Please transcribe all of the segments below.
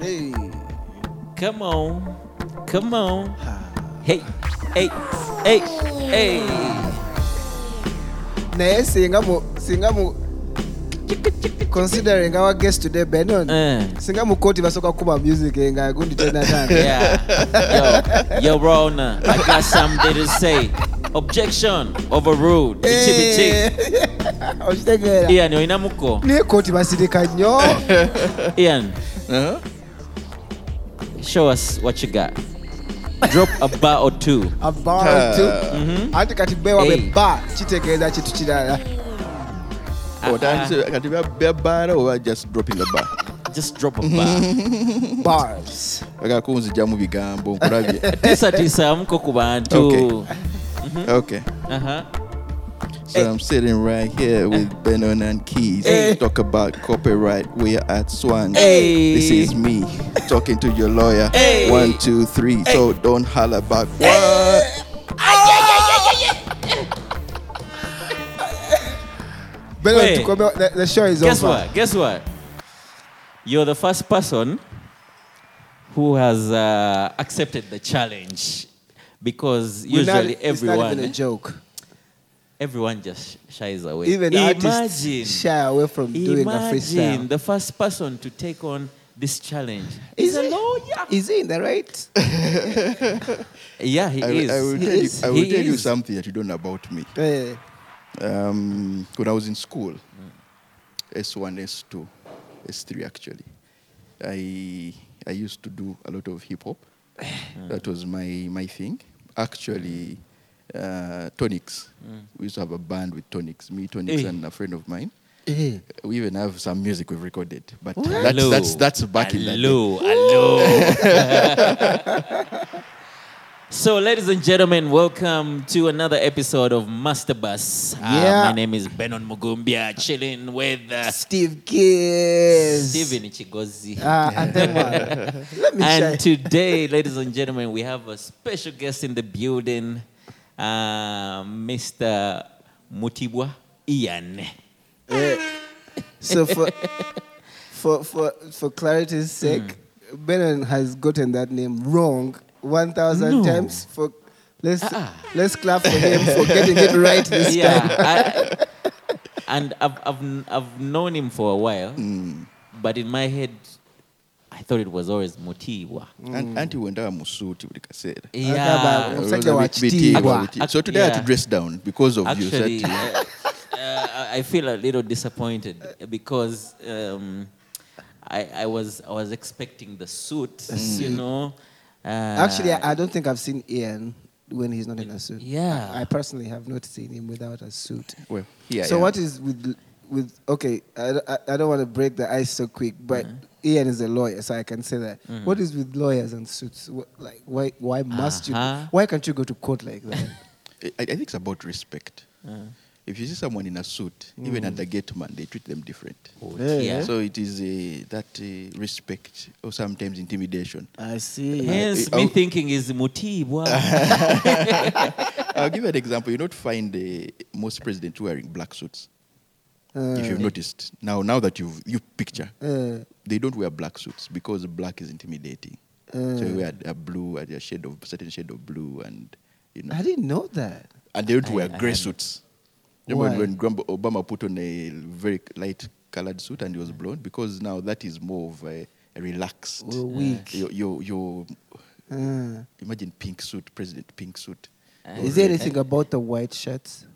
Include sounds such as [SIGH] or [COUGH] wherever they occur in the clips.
Hey. Come on. Come on. Hey, hey, hey, hey. naye singa mu singa mu considering our guest today benon Uh, singa mu kooti basooka kukuba music nga gundi tenatanga [LAUGHS] yeah. Yo, yo, Rona, I got something to say. Objection. Overruled. Bichi, bichi. [LAUGHS] okitegeera Ian, olina muko. naye kooti basirika nnyo [LAUGHS] Ian, Uh-huh. Show us what you got. Drop a bar or two. abantu anti kati bewabe Hey. ba kitegeeza kintu kirala Uh-uh. Otandise kati bya- baara oba just dropping a bar Just drop a bar. [LAUGHS] bars aga kunzijjamu bigambo nkulabye tisa tisa muko ku bantu. Okay. okay Uh-huh. So i'm sitting right here with benon and keys Hey. talk about copyright we're at swan Hey. this is me talking to your lawyer Hey. one two three so don't holler back what Benon, Wait. tukome- the, the show is Guess over what? Guess what? You're the first person who has uh, accepted the challenge because We're not- usually it's not everyone even a joke everyone just shies away. even imagine, artists shy away from doing a imagine freestyle the first person to take on this challenge Is is a he? lawyer. is he in the right [LAUGHS] Yeah, he I, is. I will He tell, you. I will He tell you something that you don't know about me Eh, um, when I was in school, S1, S2, S3 actually, I I used to do a lot of hip hop. [SIGHS] that was my my thing. Actually, uh, Tonics. We used to have a band with Tonics, me, Tonics, Eh. and a friend of mine. eh. We even have some music we've recorded, but that's, Hello. that's that's back in that day. Hello, hello. [LAUGHS] so, ladies and gentlemen, welcome to another episode of Master Bus. Uh, Yeah. my name is Benon Mugumbya, chilling with uh, Steve Keys. Steven Ichigozi. Ah, and then what? [LAUGHS] Let me and today, ladies and gentlemen, we have a special guest in the building, uh, Mr. Mutibwa Ian. So for for for for clarity's sake, Benon has gotten that name wrong one thousand No. times. For let's Ah. let's clap for him for getting it right this [LAUGHS] time. Yeah, I, and I've, I've I've known him for a while, but in my head, I thought it was always Mutibwa. And anti wendaga mu suit buli kaseera. Yeah, Akaba- Omusajja wa Bit- bitiibwa, kitiibwa. bitiibwa. So today I had to dress down because of actually, you. So uh, uh, I feel a little disappointed because um, I, I was I was expecting the suit, you know. Uh, Actually, I, I don't think I've seen Ian when he's not in a suit. Yeah. I, I personally have not seen him without a suit. well, here I so am. what is with with okay? I, I, I don't want to break the ice so quick, but Ian is a lawyer, so I can say that. What is with lawyers and suits? What, like why why must Uh-huh. you? Why can't you go to court like that? [LAUGHS] I, I think it's about respect. If you see someone in a suit, even at the gate man, they treat them different. yeah. So it is uh, that uh, respect or sometimes intimidation. I see. Hence, I- me I- thinking is motive. Mutibwa. [LAUGHS] [LAUGHS] I'll give you an example. You don't find uh, most presidents wearing black suits. If you've noticed now, now that you've you picture, Uh, they don't wear black suits because black is intimidating. so they wear a blue, a shade of certain shade of blue, and you know, I didn't know that. and they don't I- wear I grey had- suits. Remember Why? when Obama put on a very light colored suit and he was blonde? Because now that is more of a, a relaxed. We're weak. Your, your, your, Uh, imagine pink suit, president pink suit. is there anything about the white shirts?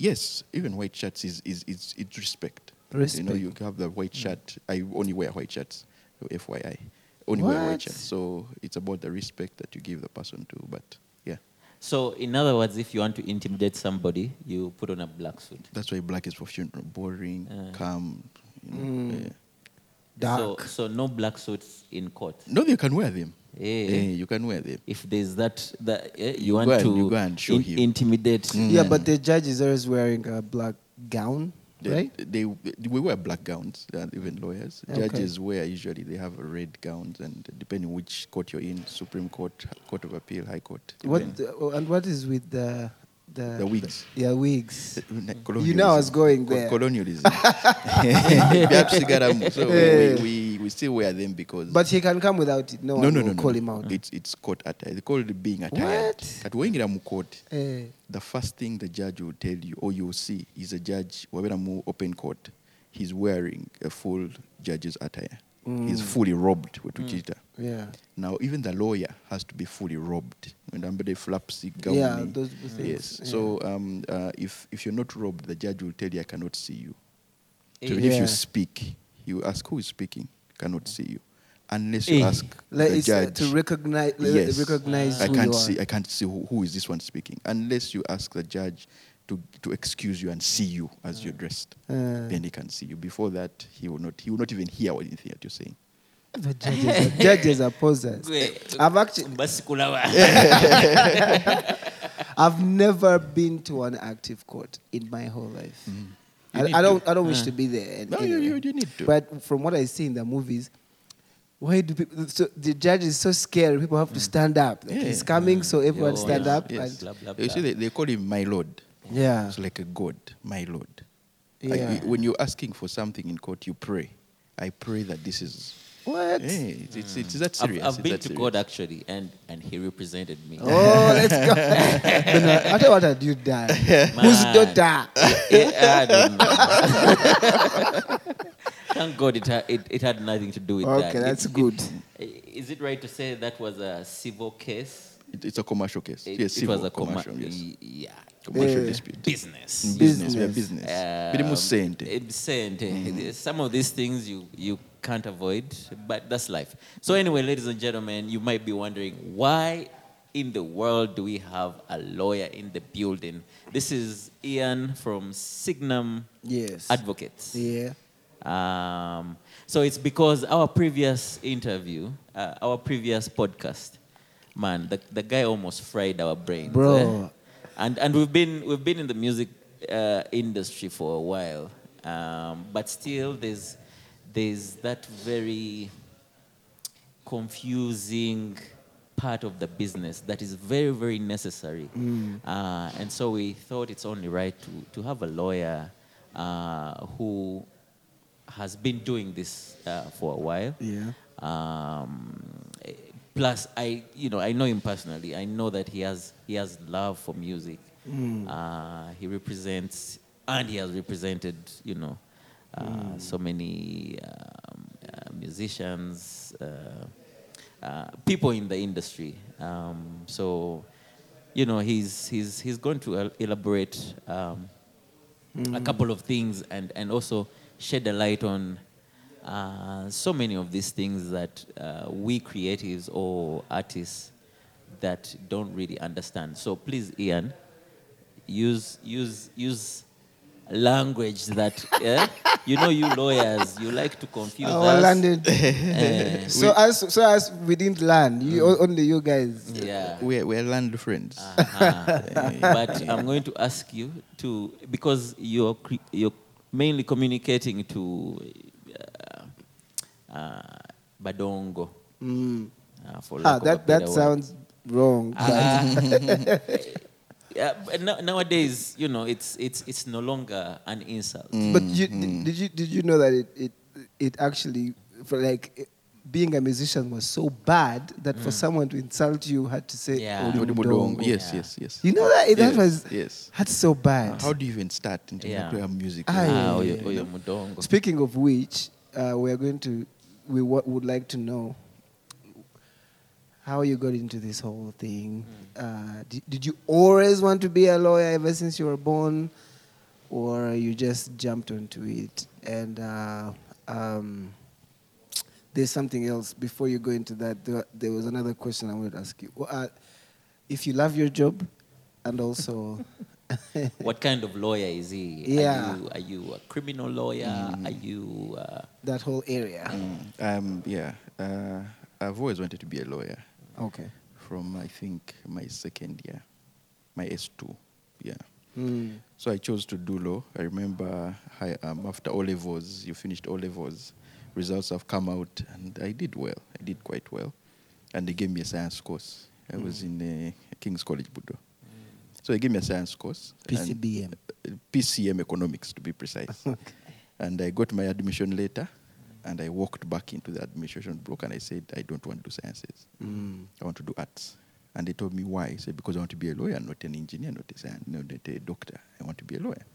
Yes, even white shirts is, is, is it's respect. Respect. You know, you have the white shirt. I only wear white shirts, so FYI. Only wear white shirts. So it's about the respect that you give the person to. But yeah, so, in other words, if you want to intimidate somebody, you put on a black suit. that's why black is for funeral, boring, Uh. calm. You know, Mm. yeah. Dark. So, so no black suits in court. No, you can wear them. Eh. Eh, you can wear them. If there's that, that eh, you You want and- to you go and show in- him. intimidate. Yeah, but the judge is always wearing a black gown, They, right? they, we wear black gowns, and even lawyers. Okay. Judges wear usually they have red gowns, and depending which court you're in, Supreme Court, Court of Appeal, High Court. What the, oh, and what is with the the, The wigs. yeah, wigs. You know I was going there. Colonialism. [LAUGHS] [LAUGHS] So we, we, we we still wear them because. But he can come without it. No, no, one no, will no, call no. him out. It's it's court attire. They call it being attired. What? At wengira mu court, Eh. the first thing the judge will tell you or you'll see is a judge wabera mu open court. He's wearing a full judge's attire. He's fully robed with Uchita. Yeah. Now even the lawyer has to be fully robed. When somebody flaps the gown. Yeah, those things, Yes. yeah. So um, uh, if if you're not robed, the judge will tell you, "I cannot see you." So even if you speak, you ask who is speaking, cannot see you, unless you Eh. ask Like the it's uh, judge. to recognize, Yes. recognize I who can't you are. see. I can't see who, who is this one speaking, unless you ask the judge to to excuse you and see you as you're dressed. Uh. then he can see you. Before that, he will not. He will not even hear anything that you're saying. The judges, are, judges are posers. I've actually. [LAUGHS] I've never been to an active court in my whole life. Mm. You I, I don't, to. I don't wish uh. to be there. No, you- anyway. you- you need to. But from what I see in the movies, why do people? So the judge is so scared. People have to mm. stand up. Like Yeah. He's coming, so mm. everyone Oh, stand yeah. up. Yes. And, Blah, blah, You see, they, they call him my lord. Yeah. It's like a god, my lord. Like, Yeah. when you're asking for something in court, you pray. I pray that this is. What? Hey, it's, it's, it's that I've, serious. I've been to serious. court actually, and, and he represented me. Oh, let's go. [LAUGHS] But no, I tell you what had you done. Whose Man. daughter? I don't know. [LAUGHS] Thank God it, ha- it, it had nothing to do with that. Okay, that's It- good. it- is it right to say that was a civil case? It, it's a commercial case. It, yes, it civil, was a comma- commercial, yes. yeah. commercial dispute. business. business, we are Business. business. Birimu sente. Um, it's sente. Some of these things you, you can't avoid, but that's life. So, anyway, ladies and gentlemen, you might be wondering why in the world do we have a lawyer in the building? This is Ian from Signum Yes. Advocates. Yeah. Um, so it's because our previous interview, uh, our previous podcast, man, the, the guy almost fried our brains. Bro. eh? And and we've been we've been in the music uh, industry for a while, um, but still there's there's that very confusing part of the business that is very very necessary uh, and so we thought it's only right to, to have a lawyer uh, who has been doing this uh, for a while Yeah. um, plus I you know I know him personally. I know that he has he has love for music. Uh, he represents and he has represented you know uh, so many um, uh, musicians uh, uh, people in the industry. Um, so you know he's he's he's going to elaborate um, a couple of things and and also shed a light on uh, so many of these things that uh, we creatives or artists that don't really understand. So please, Ian, use use use language that [LAUGHS] yeah, you know you lawyers you like to confuse Our us. landed. [LAUGHS] Eh, [LAUGHS] so as so as we didn't land, you only you guys. yeah. We're, we're land friends. Uh-huh. but I'm going to ask you to because you're cre- you're mainly communicating to uh, uh, Badongo. Mm. Uh, for Ah, lack that better that word. sounds wrong. [LAUGHS] Yeah, but no, nowadays, you know, it's it's it's no longer an insult. But you, did, did you did you know that it it, it actually for like it- being a musician was so bad that for someone to insult you had to say Yeah. "Odi Odi Mudongo." Mudongo. Yes, Yeah. yes, yes. You know that it, that Yes, was yes. that's so bad. How do you even start in terms Yeah. of music? Ah, Ah, yeah, oyo- yeah, oyo mudongo. Speaking of which, uh, we are going to we wa- would like to know how you got into this whole thing. Uh, did, did you always want to be a lawyer ever since you were born, or you just jumped onto it? And uh, um, there's something else before you go into that. There, there was another question I wanted to ask you. Well, Uh, if you love your job, and also. [LAUGHS] [LAUGHS] What kind of lawyer is he? Yeah. Are you, are you a criminal lawyer? Are you? Uh, that whole area. Um, yeah. Uh, I've always wanted to be a lawyer Okay. from, I think, my second year, my S2. Yeah. Mm. So I chose to do law. I remember I, um, after O levels, you finished O levels, results have come out, and I did well. I did quite well, and they gave me a science course. I was in uh, King's College, Budo. So they gave me a science course. PCBM. uh, PCM economics, to be precise. [LAUGHS] And I got my admission letter, And I walked back into the administration block and I said, I don't want to do sciences. Mm. I want to do arts. And they told me why. I said, because I want to be a lawyer, not an engineer, not a, science, not a doctor. I want to be a lawyer.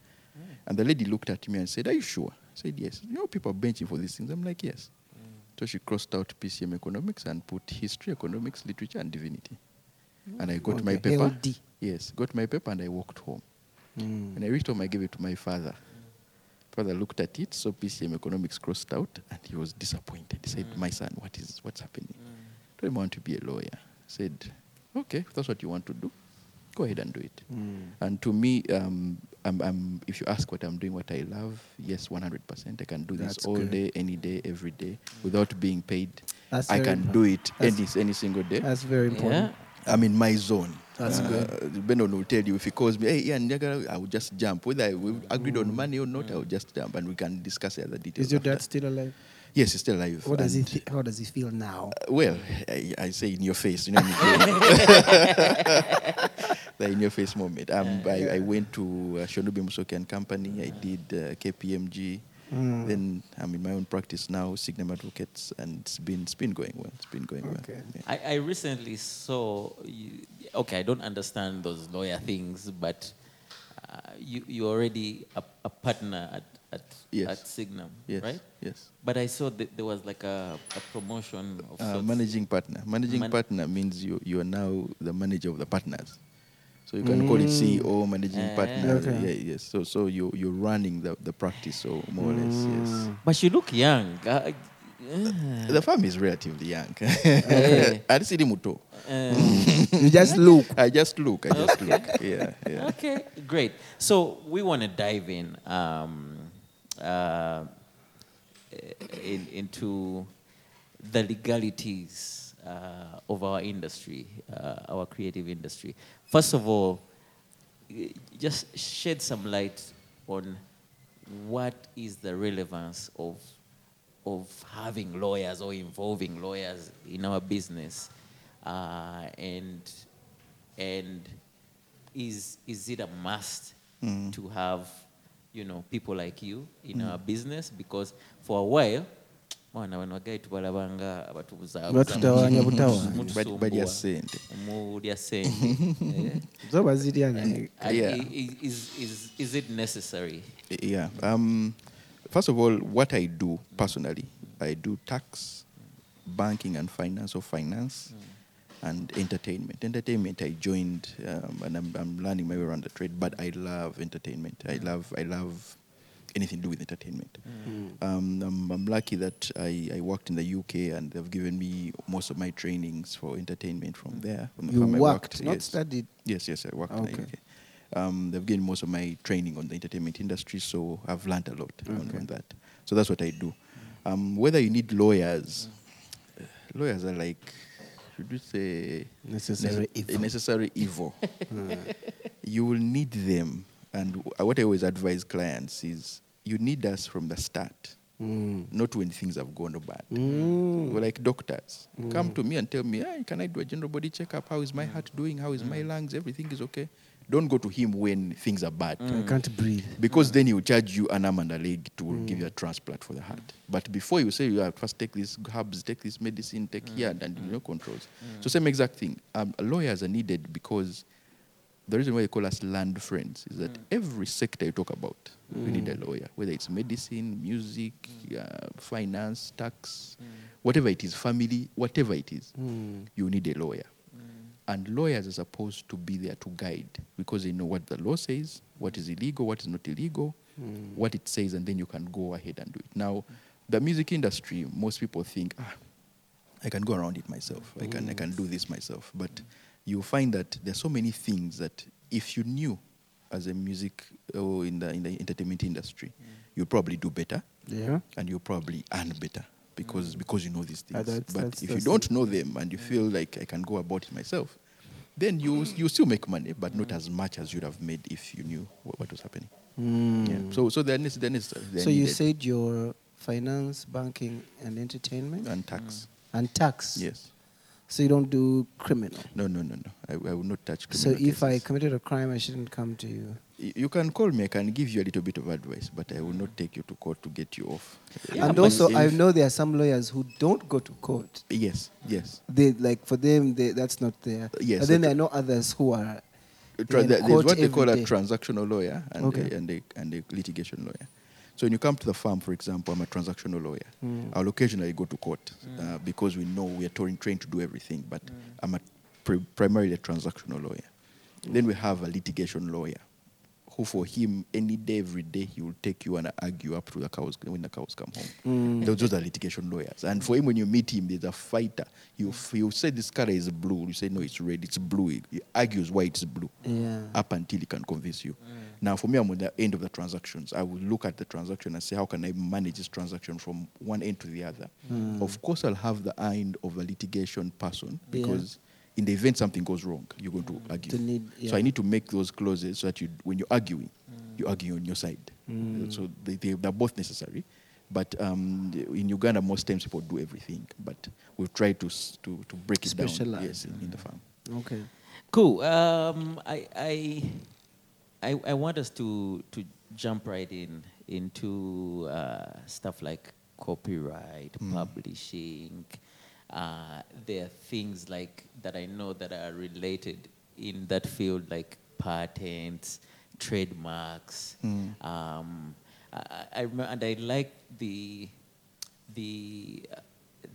And the lady looked at me and said, Are you sure? I said, Yes. You know, people are benching for these things. I'm like, Yes. So she crossed out PCM economics and put history, economics, literature, and divinity. And I got my paper. LD. Yes, got my paper and I walked home. Mm. When I reached home, I gave it to my father. Father looked at it, saw PCM economics crossed out, and he was disappointed. He said, "My son, what is what's happening?" I told him I want to be a lawyer. I said, "Okay, if that's what you want to do, go ahead and do it." Mm. And to me, um, I'm, I'm, if you ask what I'm doing, what I love, yes, 100%. I can do this That's all good. day, any day, every day, without being paid. That's I can important. do it That's- any, any single day. That's very important. I'm in my zone. That's good. Benon will tell you if he calls me, hey, Nyagara," I will just jump. Whether we agreed on money or not, I will just jump and we can discuss the other details. Is your after. dad still alive? Yes, he's still alive. What does he? Th- how does he feel now? uh, well, I, I say in your face, you know, the [LAUGHS] in your face moment. Um, I, I went to uh, Shonubi Musoke and Company. I did uh, KPMG. Mm. Then I'm in my own practice now, Signum Advocates, and it's been it's been going well. It's been going Okay. well. Yeah. I, I recently saw. You, okay, I don't understand those lawyer things, but uh, you you already a, a partner at at, Yes. at Signum, Yes. right? Yes. But I saw that there was like a, a promotion of Uh, managing partner. Managing Man- partner means you you are now the manager of the partners. So you can call it CEO, managing Eh. partner. Okay. Yeah, yes. So so you you're running the, the practice. So more or less, yes. Mm. But you look young. Uh, The farm is relatively young. [LAUGHS] Eh. I see the muto. uh, [LAUGHS] You just look. I just look. I just Okay. look. Yeah, yeah. Okay, great. So we want to dive in um, uh, in, into the legalities uh, of our industry, uh, our creative industry. First of all, just shed some light on what is the relevance of of having lawyers or involving lawyers in our business, uh, and and is is it a must Mm. to have you know people like you in our business because for a while mwana bano bagayi tubalabanga badya ssente. mulya sente Zo bazirya is, is, is it necessary Yeah. Um, first of all, what I do personally, I do tax, banking and finance or finance, and entertainment. Entertainment, I joined, um, and I'm, I'm learning my way around the trade. But I love entertainment. I love, I love anything to do with entertainment. Um, I'm, I'm lucky that I, I worked in the UK, and they've given me most of my trainings for entertainment from there. From the You firm I worked, not yes. studied. Yes, yes, I worked in the UK. Um, they've given most of my training on the entertainment industry, so I've learned a lot on, Okay. on that. So that's what I do. Um, whether you need lawyers, uh, lawyers are like, should we say, Necessary nece- evil. a necessary evil. [LAUGHS] you will need them. And what I always advise clients is you need us from the start, Mm. not when things have gone bad. Mm. We're like doctors. Mm. Come to me and tell me, hey, can I do a general body checkup? How is my heart doing? How is my mm. lungs? Everything is okay. Don't go to him when things are bad. Mm. I can't breathe. Because then he will charge you an arm and a leg to give you a transplant for the heart. But before you say you have first take these herbs, take this medicine, take here, and you know controls. So same exact thing. Um, lawyers are needed because the reason why they call us land friends is that every sector you talk about, we need a lawyer. Whether it's medicine, music, uh, finance, tax, whatever it is, family, whatever it is, Mm. you need a lawyer. And lawyers are supposed to be there to guide because they know what the law says, what is illegal, what is not illegal, what it says, and then you can go ahead and do it. Now, the music industry, most people think, ah, I can go around it myself. I can I can do this myself. But you find that there's so many things that if you knew as a music or in the in the entertainment industry, mm. you'd probably do better Yeah. and you'll probably earn better because mm. because you know these things. Ah, that's- but that's- if that's you don't know them and you feel like I can go about it myself, then you mm. you still make money, but not as much as you'd have made if you knew what, what was happening. Mm. Yeah. So so then is then is they're So you said your finance, banking, and entertainment and tax. and tax. Yes. So you don't do criminal. No, no, no, no. I, I will not touch criminal. So criminal if I committed a crime, I shouldn't come to you. You can call me. I can give you a little bit of advice, but I will not take you to court to get you off. Yeah, and also, I know there are some lawyers who don't go to court. Yes, yes. They like for them, they, that's not there. Yes, But then that- I know others who are. Tra- they're in There's court what they call a transactional lawyer and, Okay. a, and, a, and a litigation lawyer. So when you come to the farm, for example, I'm a transactional lawyer. Mm. I'll occasionally go to court uh, because we know we are trained trained to do everything, but I'm a pri- primarily a transactional lawyer. Then we have a litigation lawyer who for him any day, every day, he will take you and argue up to the cows when the cows come home. Mm. Those, are litigation lawyers. And for him, when you meet him, there's a fighter. You you say this color is blue. You say no, it's red. It's blue. He, argues why it's blue Yeah. up until he can convince you. Now, for me, I'm on the end of the transactions. I will look at the transaction and say, how can I manage this transaction from one end to the other? Of course, I'll have the end of a litigation person because in the event something goes wrong, you're going to argue. To need- So. I need to make those clauses so that you, when you're arguing, you argue on your side. So they, they, they're both necessary. But um, in Uganda, most times people do everything. But we've tried to, to, to break it down yes, in, in the farm. Okay. Cool. Um, I, I, I, I want us to, to jump right in into uh, stuff like copyright, publishing. Uh, there are things like that I know that are related in that field, like patents, trademarks. Um, I, I remember, and I like the the uh,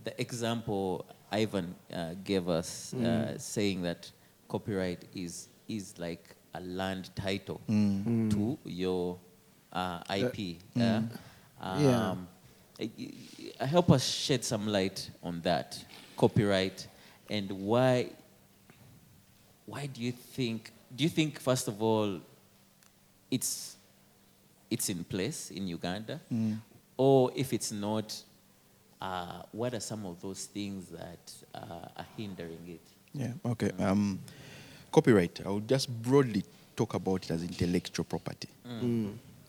the example Ivan uh, gave us, uh, saying that copyright is is like a land title to your uh, IP. yeah? Yeah. Um, I- I- help us shed some light on that copyright and why why do you think do you think first of all it's it's in place in Uganda or if it's not uh, what are some of those things that uh, are hindering it Yeah, okay. Um, copyright, I'll just broadly talk about it as intellectual property.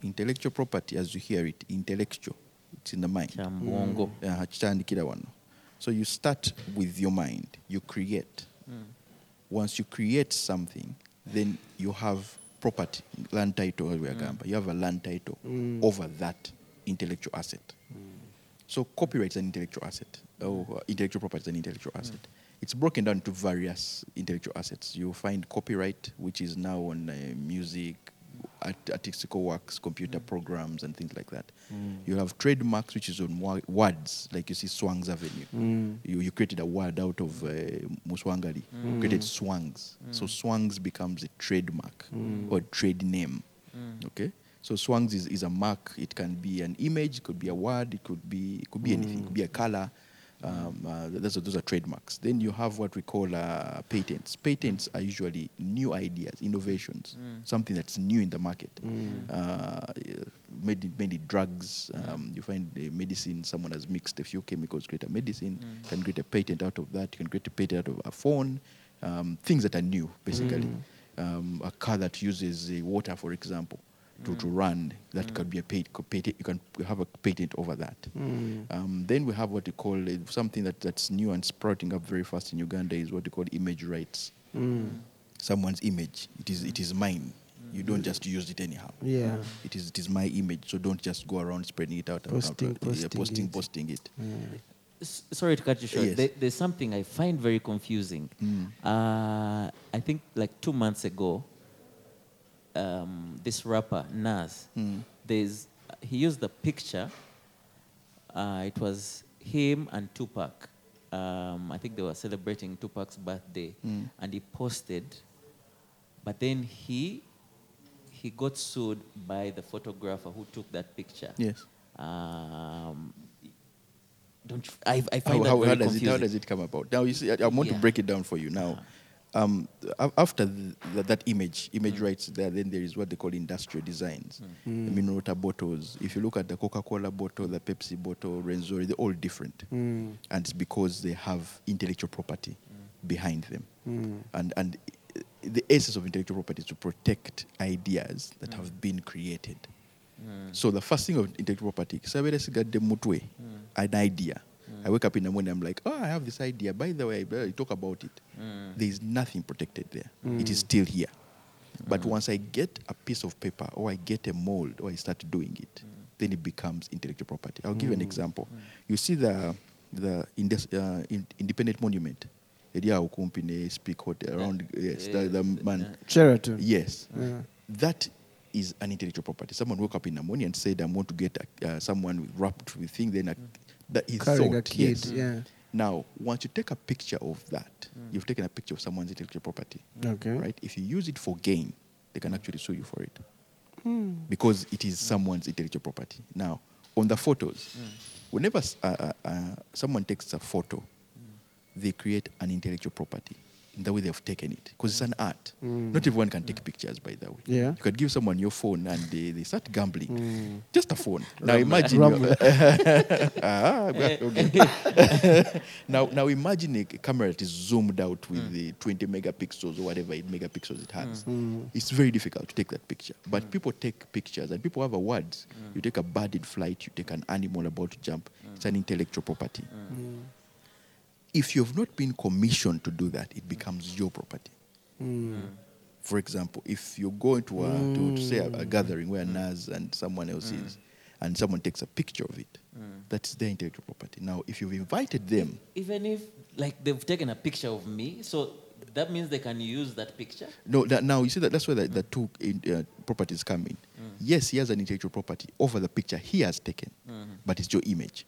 Intellectual property, as you hear it, intellectual, it's in the mind. Mbwongo. Uh, kitandikira wano. So you start with your mind, you create. Mm. Once you create something, then you have property, land title, as we are mm. gamba. You have a land title mm. over that intellectual asset. So copyright is an intellectual asset, or uh, intellectual property is an intellectual asset. It's broken down into various intellectual assets. You find copyright, which is now on uh, music, art- artistical works, computer mm. programs, and things like that. Mm. You have trademarks, which is on wa- words, like you see Swangz Avenue. Mm. You, you created a word out of uh, Muswangali, you created Swangz. So Swangz becomes a trademark or trade name. Okay? So Swangz is, is a mark. It can be an image, it could be a word, it could be it could be anything, it could be a color. Um, uh, those, are, those are trademarks. Then you have what we call uh, patents. Patents are usually new ideas, innovations, something that's new in the market. Uh, many, many drugs. Um, you find a medicine, someone has mixed a few chemicals, create a medicine, can create a patent out of that. You can create a patent out of a phone. Um, things that are new, basically. Um, a car that uses uh, water, for example, to, to mm. run, that could be a paid patent. You can have a patent over that. Mm. Um, then we have what we call uh, something that, that's new and sprouting up very fast in Uganda is what we call image rights. Mm. Someone's image, it is, it is mine. You don't just use it anyhow. Yeah. It is, it is my image, so don't just go around spreading it out. and out- Posting- out- yeah, posting posting, it. posting it. S- sorry to cut you short. Yes. There, there's something I find very confusing. Uh, I think like two months ago, um, this rapper Nas, there's he used the picture. Uh, it was him and Tupac. Um, I think they were celebrating Tupac's birthday, and he posted. But then he he got sued by the photographer who took that picture. Yes. Um, don't you, I, I How, find that how, very how does it, confusing. how does it come about? Now, you see, I, I want Yeah. to break it down for you now. Um, after the, the, that image, image Mm. rights there, then there is what they call industrial designs. Mm. Mm. The mineral water bottles. If you look at the Coca-Cola bottle, the Pepsi bottle, Rwenzori, they're all different. Mm. And it's because they have intellectual property behind them. And, and eh, the essence of intellectual property is to protect ideas that have been created. So the first thing of intellectual property, kisabeera sigadde mu mutwe, an idea. I wake up in the morning, I'm like, oh, I have this idea. By the way, I talk about it. Mm. There is nothing protected there. Mm. It is still here. But mm. once I get a piece of paper or I get a mold or I start doing it, then it becomes intellectual property. I'll give you an example. You see the the indus- uh, in, independent monument. Eria Okumpi ne speak hotel around yes, the, the man. Sheraton. Yes. Yeah. That is an intellectual property. Someone woke up in the morning and said, I want to get a, uh, someone wrapped with thing. Then a, that is Carrying thought, yes. yeah. Now, once you take a picture of that, you've taken a picture of someone's intellectual property. Okay. Right? If you use it for gain, they can actually sue you for it. Because it is someone's intellectual property. Now, on the photos, whenever uh, uh, uh, someone takes a photo, they create an intellectual property in the way they've taken it. Because it's an art. Not everyone can take pictures, by the way. Yeah. You could give someone your phone and they, they start gambling. Just a phone. Now imagine. [LAUGHS] Ah, okay. [LAUGHS] [LAUGHS] now, now imagine a camera that is zoomed out with the 20 megapixels or whatever it megapixels it has. It's very difficult to take that picture. But people take pictures and people have awards. You take a bird in flight, you take an animal about to jump. It's an intellectual property. If you have not been commissioned to do that, it becomes your property. Hmm. For example, if you go into a, to, to say a, a hmm. gathering where hmm. Nas and someone else is, and someone takes a picture of it, that's their intellectual property. Now, if you've invited them, Even if like they've taken a picture of me, so that means they can use that picture. no, that, now you see that that's where the, the two in, uh, properties come in. Yes, he has an intellectual property over the picture he has taken, but it's your image.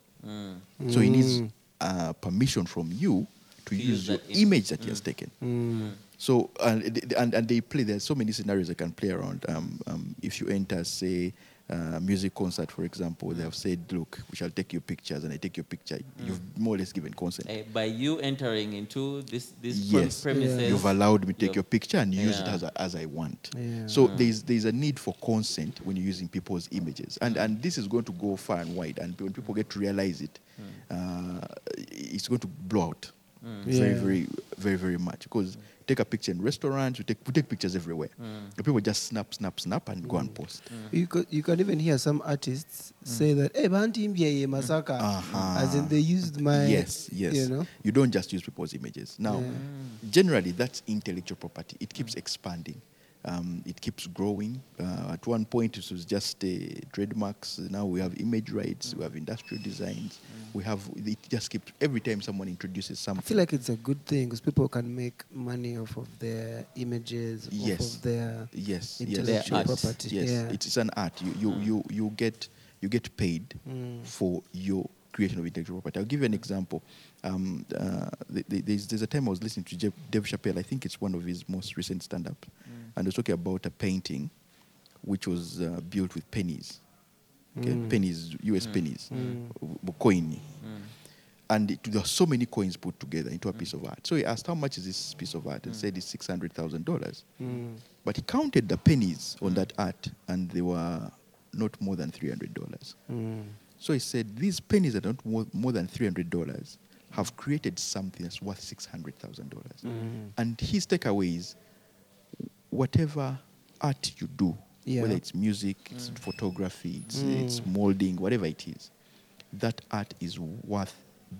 So he needs uh, permission from you to, use use your image, image. that he has taken. Mm. So and, and and they play. There's so many scenarios they can play around. Um, um, if you enter, say, uh, music concert, for example, they have said, "Look, we shall take your pictures," and I take your picture. You've more or less given consent. Uh, by you entering into this this Yes, premises, you've allowed me to take you've- your picture and use it as, I- as I want. Yeah. So there's there's a need for consent when you're using people's images, and and this is going to go far and wide. And when people get to realize it, uh, it's going to blow out mm. very Yeah. very very very much because. Take a picture in restaurants. We take we take pictures everywhere. Mm. The people just snap, snap, snap, and go and mm. post. You could, you can even hear some artists say that, "Hey, banti mbiye masaka," Uh-huh. as in they used my, yes, yes. you know, You don't just use people's images. Now, generally, that's intellectual property. It keeps expanding. Um, it keeps growing. Uh, at one point, it was just uh, trademarks. Now we have image rights. We have industrial designs. We have. It just keeps every time someone introduces something. I feel like it's a good thing because people can make money off of their images, Yes. off of their yes, yes, intellectual yes, property. Yes, Yeah. it's, an art. You you, you you get you get paid Mm. for your creation of intellectual property. I'll give you an example. Um, uh, th- th- there's, there's a time I was listening to Jeff, Dave Chappelle. I think it's one of his most recent stand-up, and he was talking about a painting which was uh, built with pennies, okay? Mm. pennies, U.S. pennies, w- coin. And it, there are so many coins put together into a piece of art. So he asked, "How much is this piece of art?" And said, "It's six hundred thousand dollars." Mm. But he counted the pennies on that art, and they were not more than three hundred dollars. Mm. So he said, these pennies that are not more, more than three hundred dollars have created something that's worth six hundred thousand dollars. Mm. And his takeaway is, whatever art you do, Yeah. whether it's music, it's photography, it's, Mm. it's molding, whatever it is, that art is worth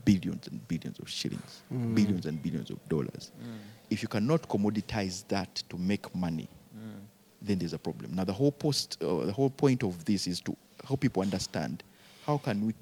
billions and billions of shillings, Mm. billions and billions of dollars. If you cannot commoditize that to make money, then there's a problem. Now, the whole post, uh, the whole point of this is to help people understand how can we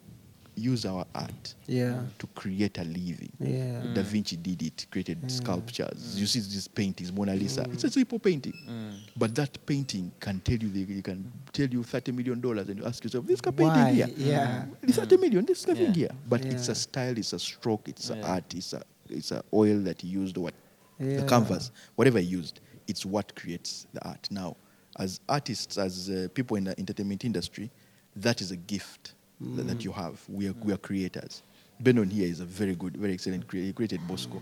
use our art Yeah. to create a living. Yeah. Da Vinci did it, created sculptures. You see these paintings, Mona Lisa. Mm. It's a simple painting, mm. but that painting can tell you, the, it can tell you thirty million dollars, and you ask yourself, this painting Why? here, Yeah. it's thirty mm. million. There's nothing Yeah. here, but it's a style, it's a stroke, it's a art, it's a it's a oil that he used, or what Yeah. the canvas, whatever he used, it's what creates the art. Now, as artists, as uh, people in the entertainment industry, that is a gift that, that you have. We are, we are creators. Benon here is a very good, very excellent creator. He created Bosco.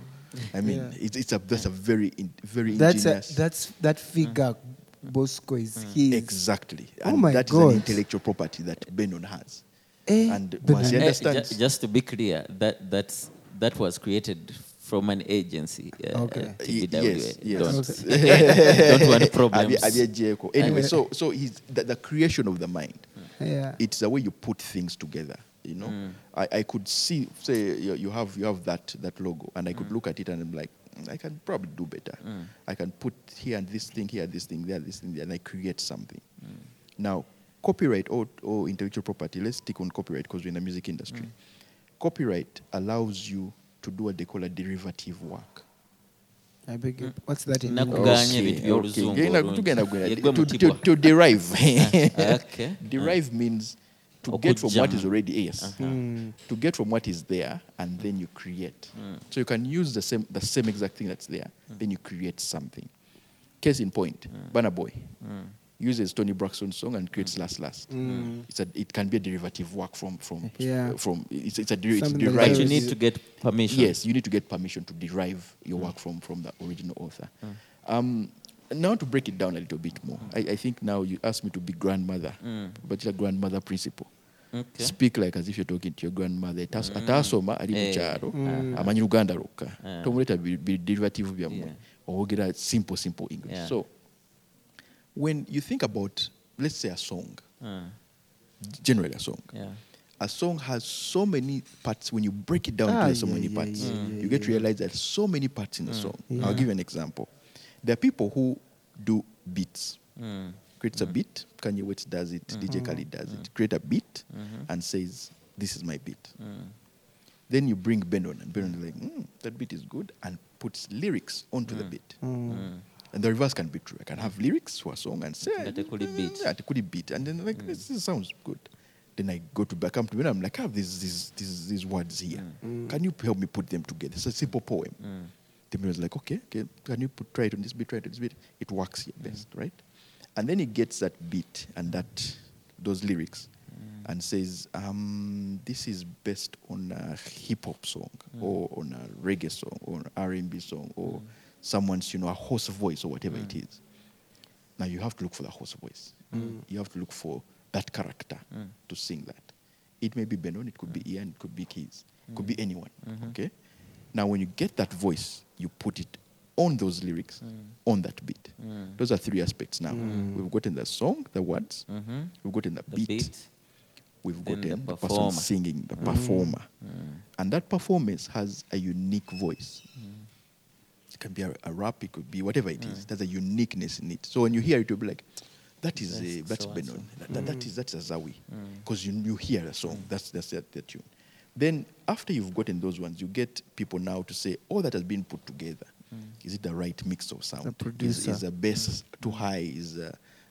I mean, Yeah. it's, it's a that's a very in, very That's a, ingenious. that's that figure. Bosco is his. exactly. Oh And my that is God. an intellectual property that Benon has. Eh, And but once you I- Eh, understand, ju- just to be clear, that that's that was created from an agency. Uh, Okay. uh, TBWA. yes, yes. Don't, [LAUGHS] [LAUGHS] don't want problems. Abia- Abia Jeko. Anyway, so so he's the, the creation of the mind. Yeah. It's the way you put things together You know, mm. I, I could see, say, you, you have you have that that logo, and I could mm. look at it and I'm like, "Mm, I can probably do better. Mm. I can put here and this thing, here this thing, there this thing, there, and I create something. Now, copyright or, or intellectual property. Let's stick on copyright because we're in the music industry. Copyright allows you to do what they call a derivative work. I beg your, what's that in Naku- English? Kuganya ebintu by'oluzungu Ngenda olungi. kutugenda gwe- Yegwe to, to, Mutibwa. to derive. [LAUGHS] Okay. [LAUGHS] derive means to get from what is Okujjamu. already yes. To get from what is there and then you create. So you can use the same the same exact thing that's there, then you create something. Case in point, Burna Boy uses Tony Braxton's song and creates Last Last. It's a, it can be a derivative work from from Yeah. from it's, it's a der- it's derived. But you need to get permission. Yes, you need to get permission to derive your work from, from the original author. Um, now to break it down a little bit more, I, I think now you asked me to be grandmother, but a grandmother principle. Okay. Speak like as if you're talking to your grandmother. Mm. Atasoma ali mu Eh. amanyi Luganda lwokka. yeah. tomuleta bi- bi- derivative byammwe. Yeah. Oyogera simple simple English. Yeah. So when you think about let's say a song, Uh, generally a song, yeah. a song has so many parts. When you break it down Ah, to so yeah, many yeah, parts yeah, yeah, you get to yeah. realize there's so many parts in the mm. song. Yeah. i'll give you an example. There are people who do beats. Mm. creates a mm. beat. Kanye west does it. Dj mm-hmm. khaled does it. Mm. Create a beat mm-hmm. and says this is my beat. Then you bring benon and benon is like mm, that beat is good and puts lyrics onto the beat and the reverse can be true. I can have lyrics to a song and say, That they could it beat. Yeah, they could it beat. And then like, mm. this, this sounds good. Then I go to back, come to me, and I'm like, I have these, these, these, these words here. Mm. Mm. Can you help me put them together? It's a simple poem. The man was like, okay, okay, can you put, try it on this beat, try it on this beat? It works here best, right? And then he gets that beat and that those lyrics and says, um, this is based on a hip hop song or on a reggae song or an R&B song or someone's, you know, a hoarse voice or whatever it mm. is. Now you have to look for the hoarse voice. Mm. You have to look for that character mm. to sing that. It may be Benon, it could be Ian, it could be Keys, it could be anyone. Mm-hmm. Okay. Now when you get that voice, you put it on those lyrics, on that beat. Those are three aspects now. We've gotten the song, the words. Mhm. We've gotten the, The beat. beat. We've Then the the, person singing, the performer. And that performance has a unique voice. It can be a, a rap, it could be whatever it is. Mm. There's a uniqueness in it. So when you hear it, you'll be like, that is That's a, that's so. Benon. That, that, that mm. is that's a Zawi. Mm. Because you, you hear a song. That's that's the, the tune. Then after you've gotten those ones, you get people now to say, all that has been put together. Is it the right mix of sound? Is, producer. is the bass too high? Is uh,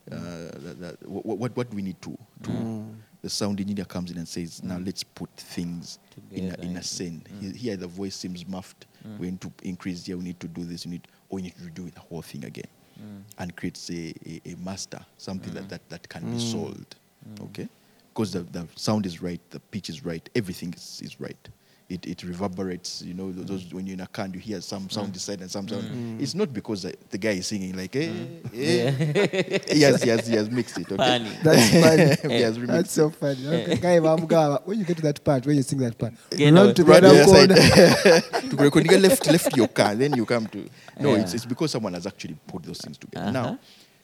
uh, the, the, what, what what do we need to to the sound engineer comes in and says now mm. let's put things in a, Together, in a scene He- here the voice seems muffled mm. we need to increase here. We need to do this. We need or we need to do the whole thing again mm. and creates a, a, a master something that, that that can be sold okay? Because the, the sound is right. The pitch is right. Everything is, is right it, it reverberates, you know, those when you're in a can, you hear some sound this side and some sound. It's not because the, the guy is singing like, eh, eh. Yeah. [LAUGHS] yes, yes, he has mixed it, okay? Funny. [LAUGHS] That's funny. he has remixed That's so funny. Okay, guy, when you get to that part, when you sing that part, Yeah, run no, to the Right, other [LAUGHS] the corner. to you get left left your car, then you come to no, Yeah. it's, it's because someone has actually put those things together. Uh-huh. Now,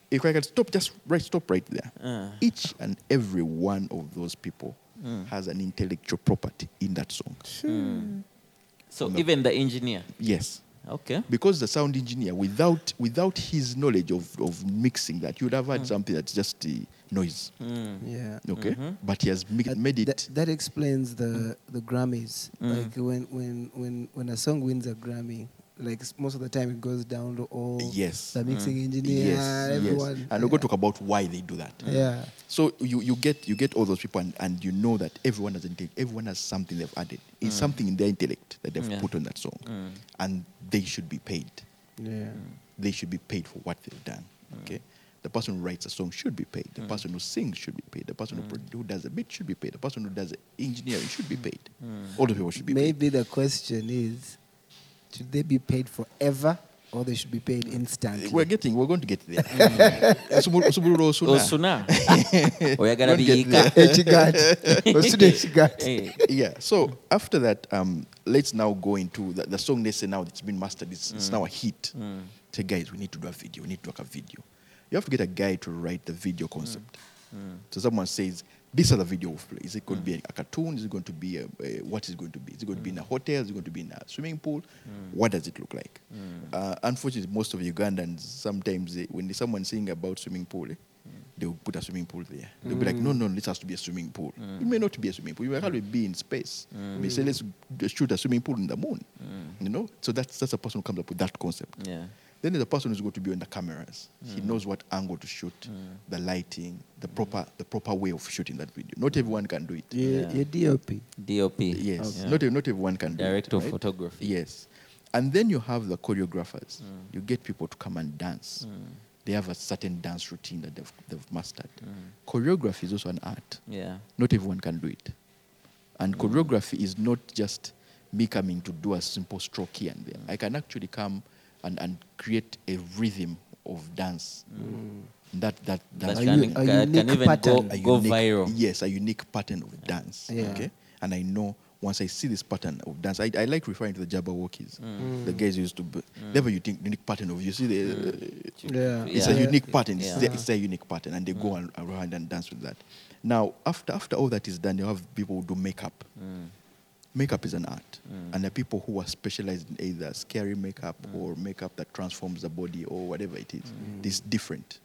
if I can stop just right stop right there. Uh. Each and every one of those people has an intellectual property in that song. So No. even the engineer. Yes. Okay. Because the sound engineer, without without his knowledge of, of mixing that, you'd have had something that's just uh, noise. Yeah. Okay? But he has mi- That, made it that, that explains the the Grammys. Like when when when when a song wins a Grammy, like most of the time it goes down to all Yes. the mixing mm. engineer, yes, everyone. yes. And we're going to talk about why they do that. Yeah. So you, you get you get all those people and, and you know that everyone has intellect, everyone has something they've added. It's mm. something in their intellect that they've Yeah. put on that song. Mm. And they should be paid. Yeah. They should be paid for what they've done. Okay? The person who writes a song should be paid. The person who sings should be paid. The person who, who does a beat should be paid. The person who does the engineering should be paid. All the people should be paid. Maybe the question is, should they be paid forever or they should be paid instantly? We're getting, we're going to get there. [LAUGHS] Osubulu- Osubulu Osuna. [LAUGHS] Osuna. [LAUGHS] Oyagala biyiika. Ekigaati. Osuna ekigaati. Eh, yeah. So after that, um, let's now go into the, the song. they say now it's been mastered. It's, it's now a hit. Say, guys, we need to do a video. We need to work a video. You have to get a guy to write the video concept. So someone says, This are the video of play. Is it going to be mm. a cartoon? Is it going to be a, a, what is it going to be? Is it going to be in a mm. hotel? Is it going to be in a swimming pool? Mm. What does it look like? Uh, unfortunately, most of Ugandans sometimes they, when someone's saying about swimming pool, eh, they will put a swimming pool there. They'll be like, no, no, this has to be a swimming pool. It may not be a swimming pool. You may actually be in space. May say, let's shoot a swimming pool in the moon. You know, so that's that's a person who comes up with that concept. Yeah. Then the person who's going to be on the cameras. He mm. knows what angle to shoot, mm. the lighting, the mm. proper the proper way of shooting that video. Not everyone can do it. Your, Yeah. your DOP. DOP. Yes, Yeah. not ev- not everyone can Director do it. Director of right? photography. Yes, and then you have the choreographers. You get people to come and dance. They have a certain dance routine that they've, they've mastered. Choreography is also an art. Yeah. Not everyone can do it. And choreography is not just me coming to do a simple stroke here and there. I can actually come and, and create a rhythm of dance. Mm. That that That that A can, u- a can, can unique even go, pattern. a go unique- viral. Yes, a unique pattern of dance. Yeah. Okay. And I know once I see this pattern of dance, I, I like referring to the Jabbawockeez. Mm. The mm. guys used to, be, they have a unique, unique pattern of, you see, the, mm. uh, Yeah. it's Yeah. a unique pattern. It's, Yeah. their, it's their unique pattern, and they go and, around and dance with that. Now, after, after all that is done, you have people who do makeup. Mm. Makeup is an art, and there are people who are specialized in either scary makeup or makeup that transforms the body or whatever it is. It's different.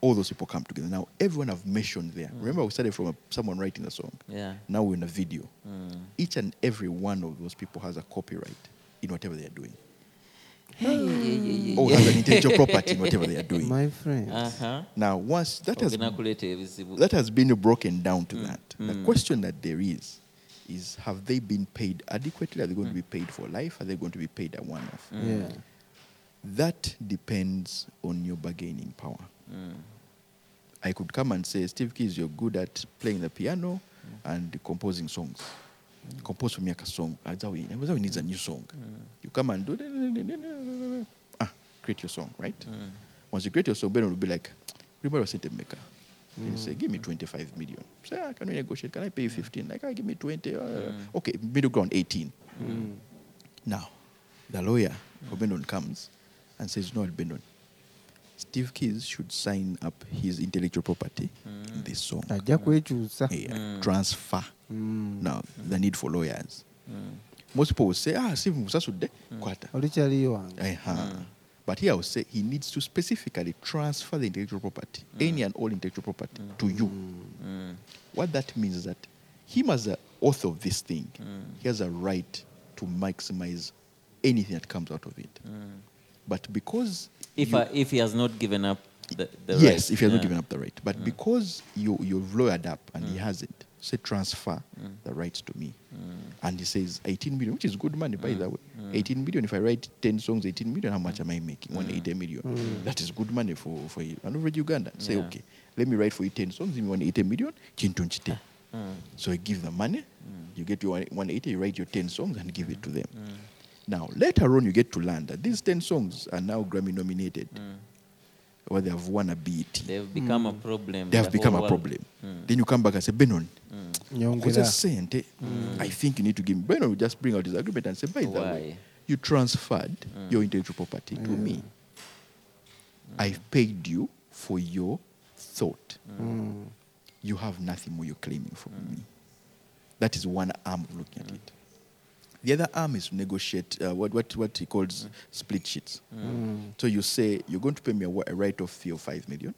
All those people come together. Now, everyone I've mentioned there. Remember, we started from a, someone writing a song. Yeah. Now we're in a video. Mm. Each and every one of those people has a copyright in whatever they are doing, [GASPS] Yeah, yeah, yeah, or has an intellectual property in whatever they are doing. My friend. Uh-huh. Now, once that has that has been broken down to Mm. that. The Mm. question that there is is have they been paid adequately? Are they going to be hmm. paid for life? Are they going to be paid a one off? Hmm. Yeah. That depends on your bargaining power. Mm. I could come and say, Steve Keys, you're good at playing the piano hmm. and composing songs. Compose for me a song. Azawi needs a new song. You come and do ah, create your song, right? Once you create your song, Ben will be like, remember a sentence maker. You say, give me 25 million. Say, ah, can we negotiate? Can I pay you 15? Like, ah, give me 20. Uh, Okay, middle ground 18. Now, the lawyer Obendon, comes and says, no, Obendon, Steve Keys should sign up his intellectual property in this song. Yeah, Transfer. Mm. Now, the need for lawyers. Most people will say, ah, Steve wange Uh-huh. But here I would say he needs to specifically transfer the intellectual property, mm. any and all intellectual property, to you. Mm. mm. What that means is that him as the author of this thing, mm. he has a right to maximize anything that comes out of it. But because If, you- uh, if he has not given up the, the yes, right. if he has yeah. not given up the right, but because you you've lawyered up and he hasn't, say transfer the rights to me, and he says 18 million, which is good money by the way. 18 million. If I write 10 songs, 18 million. How much am I making? 180 million. That is good money for for you. an average Ugandan. Say Yeah. okay, let me write for you 10 songs. 180 million. Nchite. So I give the money. You get your 180. You write your 10 songs and give it to them. Now later on, you get to learn that these 10 songs are now Grammy nominated, or they have won a beat. They've become a problem. they have the become a world. problem. Then you come back and say, Benon, nyongera Jose sente, mm. I think you need to give me. Benon will just bring out his agreement and say, by the way, you transferred mm. your intellectual property to me. Mm. I've paid you for your thought. Mm. You have nothing more you're claiming from me. That is one arm of looking at it. The other arm is to negotiate uh, what, what, what he calls split sheets. So you say, you're going to pay me a, a write-off fee of 5 million,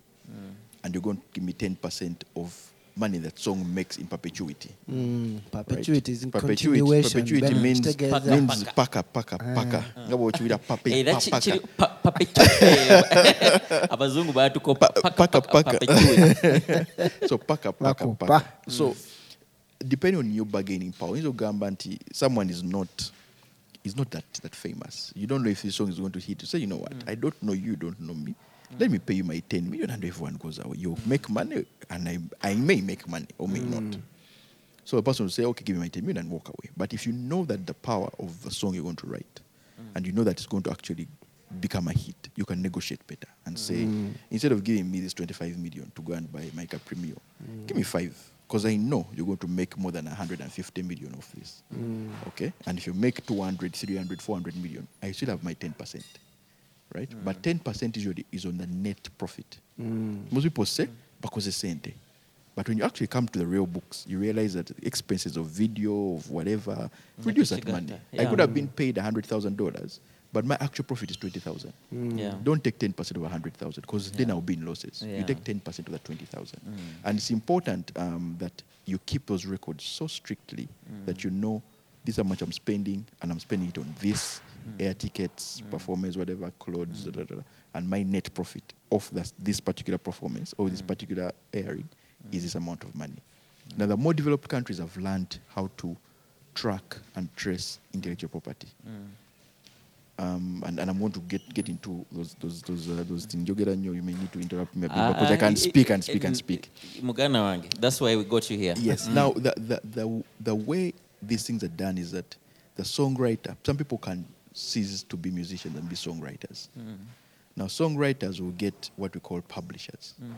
and you're going to give me 10% of money that song makes in perpetuity. Mm, right? is in perpetuity, continuation. Perpetuity Ben, means, paka, means paka, paka, paka. Ngabo bw'okiwulira papa, Era pa- ki- paka. perpetuity. abazungu Pa- paka paka, perpetuity. [LAUGHS] so paka paka paka. so depending on your bargaining power oyinza gamba nti someone is not is not that, that famous. You don't know if this song is going to hit. You say you know what? I don't know you you don't know me let me pay you my 10 million and everyone goes away you make money and i, I may make money or may not. Mm. So the person will say okay give me my 10 million and walk away. But if you know that the power of the song you're going to write mm. and you know that it's going to actually become a hit you can negotiate better and say mm. instead of giving me this 25 million to go and buy Micah Premium give me five because I know you're going to make more than 150 million of this. Okay? And if you make 200, 300, 400 million, I still have my 10%. Right? But 10% usually is on the net profit. Most people say, bakoze sente. But when you actually come to the real books, you realize that the expenses of video, of whatever, reduce that Chigata, money. I could have been paid $100,000, but my actual profit is 20000 Yeah. Don't take 10% of 100,000 because then I'll be in losses. Yeah. You take 10% of that 20,000. Mm. And it's important um, that you keep those records so strictly Mm. that you know this is how much I'm spending, and I'm spending it on this Mm. air tickets, performance, whatever, clothes, da, da, da, da. and my net profit of this, this particular performance or Mm. this particular airing is this amount of money. Now, the more developed countries have learned how to track and trace intellectual property. Mm. Um, and, and I'm going to get, get into those those those uh, those things. Jogera nyo, You may need to interrupt me a bit Ah, because I ah, can i- speak and i- speak and speak. Mugana wange. That's why we got you here. Yes. Now, the, the, the, the way these things are done is that the songwriter, some people can cease to be musicians and be songwriters. Mm. Now, songwriters will get what we call publishers. Mm.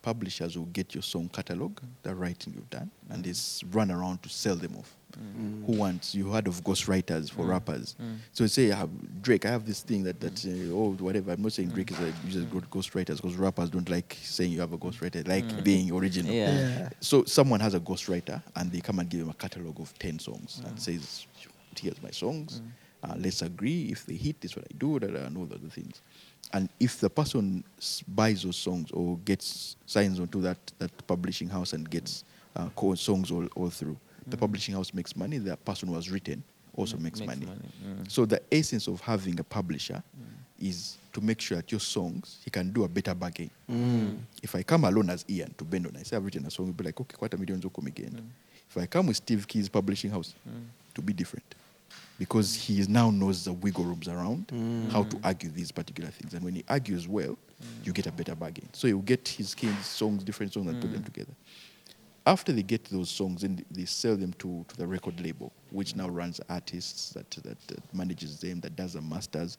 Publishers will get your song catalog, mm. the writing you've done, and they s- run around to sell them off. Mm. Who wants? You heard of ghostwriters for rappers. So say, I have, Drake, I have this thing that, that uh, oh, whatever. I'm not saying Drake is a uses good ghostwriters because rappers don't like saying you have a ghostwriter, they like being original. Yeah. Yeah. So someone has a ghostwriter and they come and give him a catalog of 10 songs Mm. and says, here's my songs. Uh, let's agree. If they hit, this what I do, da, da, and all the other things. And if the person s- buys those songs or gets signs onto that, that publishing house and gets uh, co- songs all, all through, the publishing house makes money. The person who has written also Mm, makes, makes money. money, mm. So the essence of having a publisher is to make sure that your songs, he can do a better bargain. If I come alone as Ian to Bendon, I say I've written a song, he'll be like, okay, what a million come again. If I come with Steve Key's publishing house, to be different. Because he now knows the wiggle rooms around mm. how to argue these particular things. And when he argues well, mm. you get a better bargain. So he'll get his Key's songs, different songs, and put them mm. together. After they get those songs, then they sell them to, to the record label, which now runs artists, that, that, that manages them, that does the masters.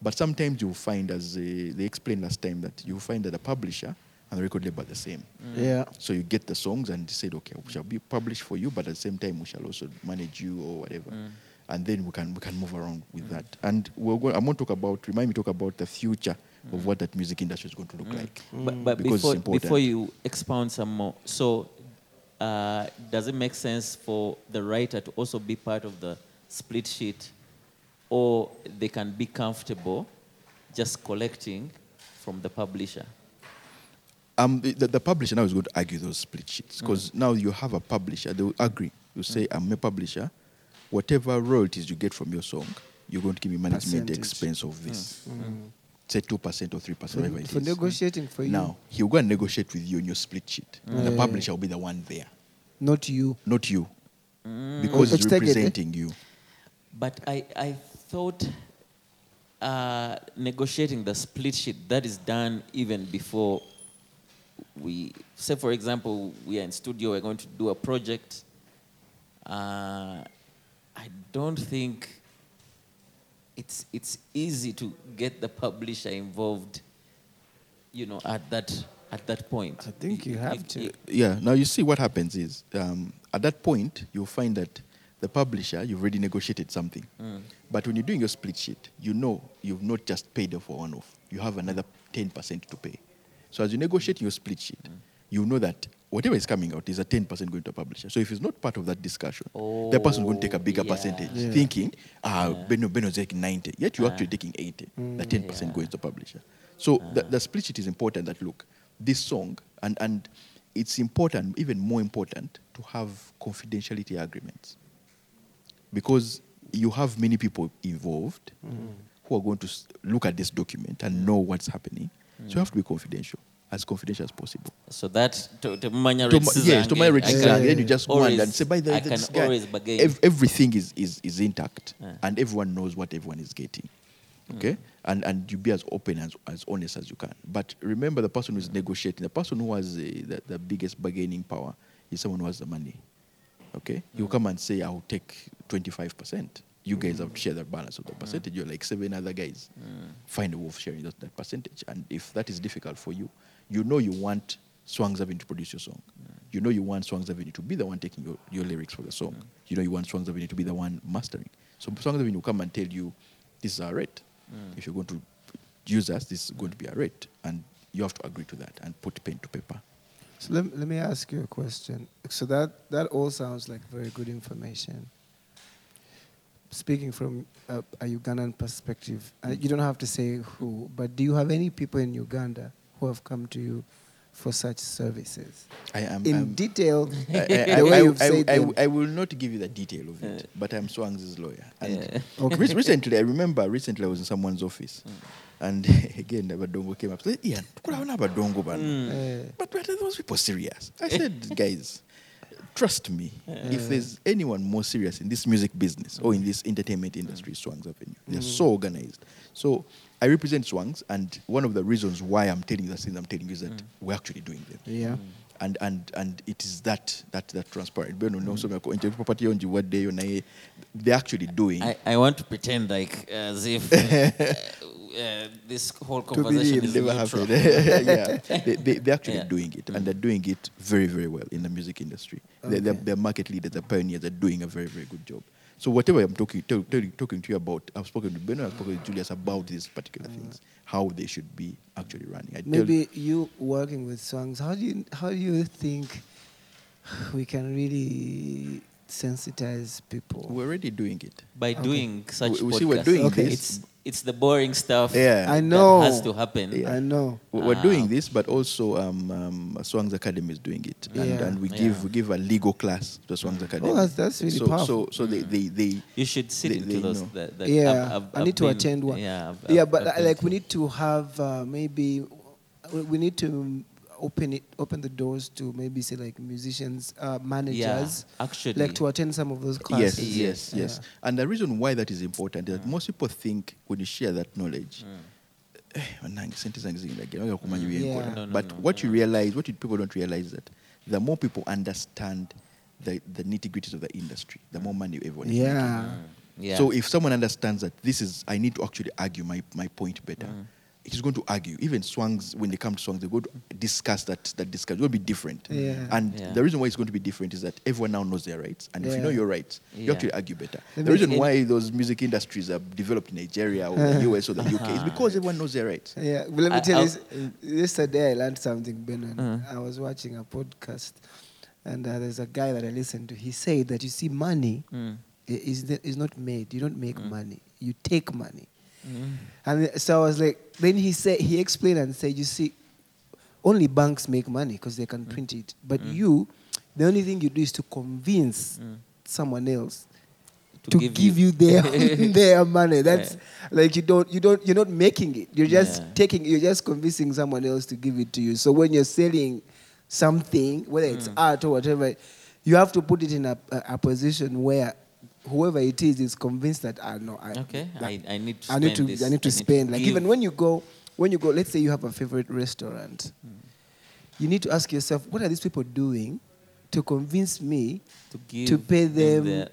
But sometimes you'll find, as uh, they explained last time, that you'll find that the publisher and the record label are the same. Yeah. So you get the songs and they said, okay, we shall be published for you, but at the same time we shall also manage you or whatever. And then we can we can move around with mm. that. And we're going, I'm going to talk about, remind me talk about the future of mm. what that music industry is going to look mm. like. But, but Because it's before, important. before you expound some more, so uh, does it make sense for the writer to also be part of the split sheet, or they can be comfortable just collecting from the publisher? Um, the, the, the publisher now is going to argue those split sheets because now you have a publisher. They will agree. You say, I'm a publisher. Whatever royalties you get from your song, you're going to give me management Percentage. expense of this. Say 2% or 3%, whatever it For is. negotiating for you. Now, he'll go and negotiate with you on your split sheet. And the publisher will be the one there, Not you. not you. Because he's Let's take it, eh? representing you. But I, I thought uh, negotiating the split sheet that is done even before we say, for example, we are in studio, we're going to do a project. Uh, I don't think it's it's easy to get the publisher involved. You know, at that at that point. I think you have If- to. if- Yeah. Now you see what happens is um, at that point you'll find that the publisher you've already negotiated something, but when you're doing your split sheet, you know you've not just paid for one off. You have another ten percent to pay. So as you negotiate your split sheet, you know that whatever is coming out is a ten percent going to a publisher. So if it's not part of that discussion, the person is going to take a bigger Oh, yeah. percentage, Yeah. thinking, ah, Beno Beno's taking ninety, yet you're actually taking eighty. The ten percent goes to the publisher. So the, the split sheet is important. That look, this song and and it's important, even more important, to have confidentiality agreements because you have many people involved who are going to look at this document and know what's happening. So you have to be confidential, as confidential as possible. So that to, to manya To yes, to my register, can then you just go and, and say, by the way, this guy, ev- everything is, is, is intact Yeah. and everyone knows what everyone is getting. Okay? And, and you be as open as, as honest as you can. But remember the person who is negotiating, the person who has the, the, the biggest bargaining power is someone who has the money. Okay? He'll come and say, I'll take 25%. You guys have to share the balance of the percentage. You're like seven other guys. Find a way of sharing that, that percentage. And if that is difficult for you, you know you want Swangz Avenue to produce your song. You know you want Swangz Avenue to be the one taking your, your lyrics for the song. You know you want Swangz Avenue to be the one mastering. So Swangz Avenue will come and tell you, this is our rate. If you're going to use us, this is going to be our rate. And you have to agree to that and put pen to paper. So let, let me ask you a question. So that, that all sounds like very good information. Speaking from a, a Ugandan perspective, uh, you don't have to say who, but do you have any people in Uganda who have come to you for such services? I am. In I'm- detail, I, [LAUGHS] I, the way I- you've I- said I- I, I will not give you the detail of it, yeah. but I'm Swangs' lawyer. And Yeah. [LAUGHS] Okay. re- recently, I remember recently I was in someone's office, Mm. and [LAUGHS] again, Abadongo came up. Said, Ian, Abadongo. Mm. But, but are those people serious? I said, guys, trust me. If there's anyone more serious in this music business or in this entertainment industry, Swangs Avenue. They're so organized. So I represent Swangz, and one of the reasons why I'm telling you the things I'm telling you is that we're actually doing them. yeah. And, and, and it is that that that transparent. Beno no so property on what day naye they're actually doing. I, I want to pretend like as if [LAUGHS] uh, uh, this whole conversation is never happened. [LAUGHS] yeah, they, they, they're actually Yeah. doing it, and they're doing it very, very well in the music industry. They're, they're, they're market leaders, they're pioneers, they're doing a very, very good job. So whatever I'm talking, tell, talking to you about, I've spoken to Beno, I've spoken to Julius about these particular mm. things, how they should be actually running. I Maybe you working with Swangz, how do you how do you think we can really sensitize people? we're already doing it. By doing such We- we see we're doing Okay. this. It's it's the boring stuff. Yeah. I that know. has to happen. Yeah. I know. We- We're Ah. doing this, but also um, um, Swangz Academy is doing it, and, Yeah. and we Yeah. give we give a legal class to Swangz Academy. Oh, that's- that's really so, powerful. So so they they, they You should sit They- into they those. know. That, that yeah, I've- I've- I I've need to 'attend one. Yeah, I've- yeah, I've- but I've like we need to have uh, maybe we- we need to open it open the doors to maybe say like musicians, uh, managers, actually. like to attend some of those classes. yes, yes. Yes. And the reason why that is important is that most people think when you share that knowledge, wanange, sente zange zingine, wanga kumanya bye Yeah. nkola. No, no, but no, what you realize, what you, people don't realize is that the more people understand the, the nitty gritties of the industry, the more money everyone is making. Yeah. Mm. yeah. So if someone understands that this is, I need to actually argue my, my point better, it is going to argue. Even Swangz, when they come to Swangz, they're going to discuss that, that discussion. It will be different. Yeah. And Yeah. the reason why it's going to be different is that everyone now knows their rights. And if you know your rights, you Yeah. actually argue better. Let The me- reason why those music industries are developed in Nigeria or the [LAUGHS] US or the UK is because everyone knows their rights. Yeah, but let me I- tell you, I'll- yesterday I learned something, Benon. Uh-huh. I was watching a podcast, and uh, there's a guy that I listened to. He said that you see, money Mm. is, the- is not made. You don't make money. You take money. Mm. And so I was like, then he said, he explained and said, you see, only banks make money because they can print it. But you, the only thing you do is to convince Mm. someone else To to, give give, you- you, their [LAUGHS] [LAUGHS] their money. That's like you don't you don't you're not making it. You're just Yeah. taking you're just convincing someone else to give it to you. So when you're selling something, whether it's Mm. art or whatever, you have to put it in a, a, a position where whoever it is is convinced that I know I Okay, that I, I need to I need to spend this. I need to spend. Like give. even when you go when you go, let's say you have a favorite restaurant, Hmm. you need to ask yourself, what are these people doing to convince me to, give to pay them the-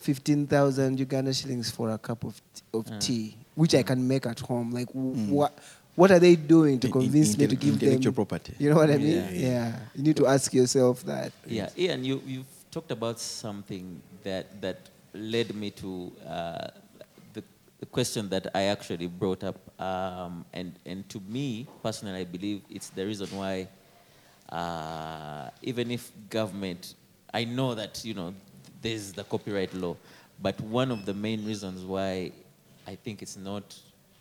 15,000 Uganda shillings for a cup of, t- of Uh. tea, which I can make at home. Like, w- what, what are they doing to In- in- convince me to give intellectual them? property. You know what I mean? Yeah. Yeah. You need to ask yourself that. Yeah, Ian, you, you've talked about something that, that led me to uh, the, the question that I actually brought up. Um, and, and to me, personally, I believe it's the reason why, uh, even if government, I know that, you know, there's the copyright law, but one of the main reasons why I think it's not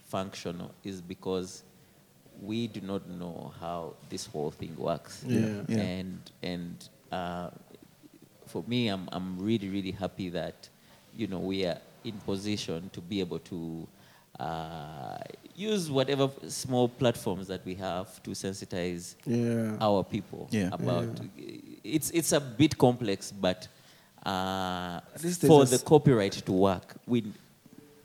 functional is because we do not know how this whole thing works Yeah. Yeah. and and uh, for me, I'm I'm really really happy that you know we are in position to be able to uh, use whatever small platforms that we have to sensitize Yeah. our people Yeah. about. It's it's a bit complex, but uh, for the copyright to work, we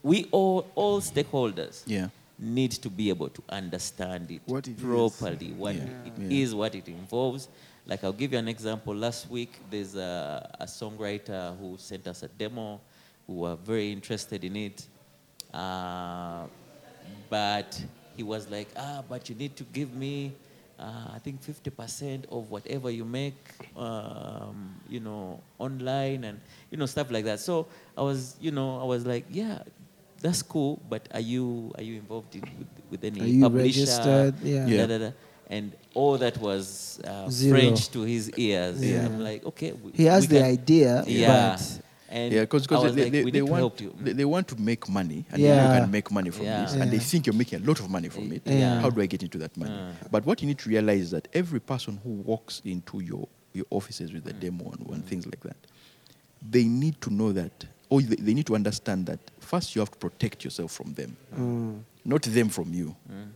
we all all stakeholders Yeah. need to be able to understand it, What it is. properly, what Yeah. it Yeah. is, what it involves. Like I'll give you an example. Last week, there's a, a songwriter who sent us a demo, who were very interested in it, uh, but he was like, ah, but you need to give me, uh, I think 50% of whatever you make, um, you know, online and you know stuff like that. So I was, you know, I was like, yeah, that's cool, but are you are you involved in with, with any Are you publisher? registered? Yeah. Yeah. Da, da, da. and all that was uh, French to his ears. Yeah. I'm like, okay, we, He has we the can- idea, Yeah. but and yeah, because I they, like, they, we they want help you. They, they want to make money and Yeah. you can make money from Yeah. this and they think you're making a lot of money from it. Yeah. How do I get into that money? Yeah. But what you need to realize is that every person who walks into your, your offices with a Mm. demo and, and things like that, they need to know that, or they, they need to understand that first you have to protect yourself from them, Mm. not them from you. Mm.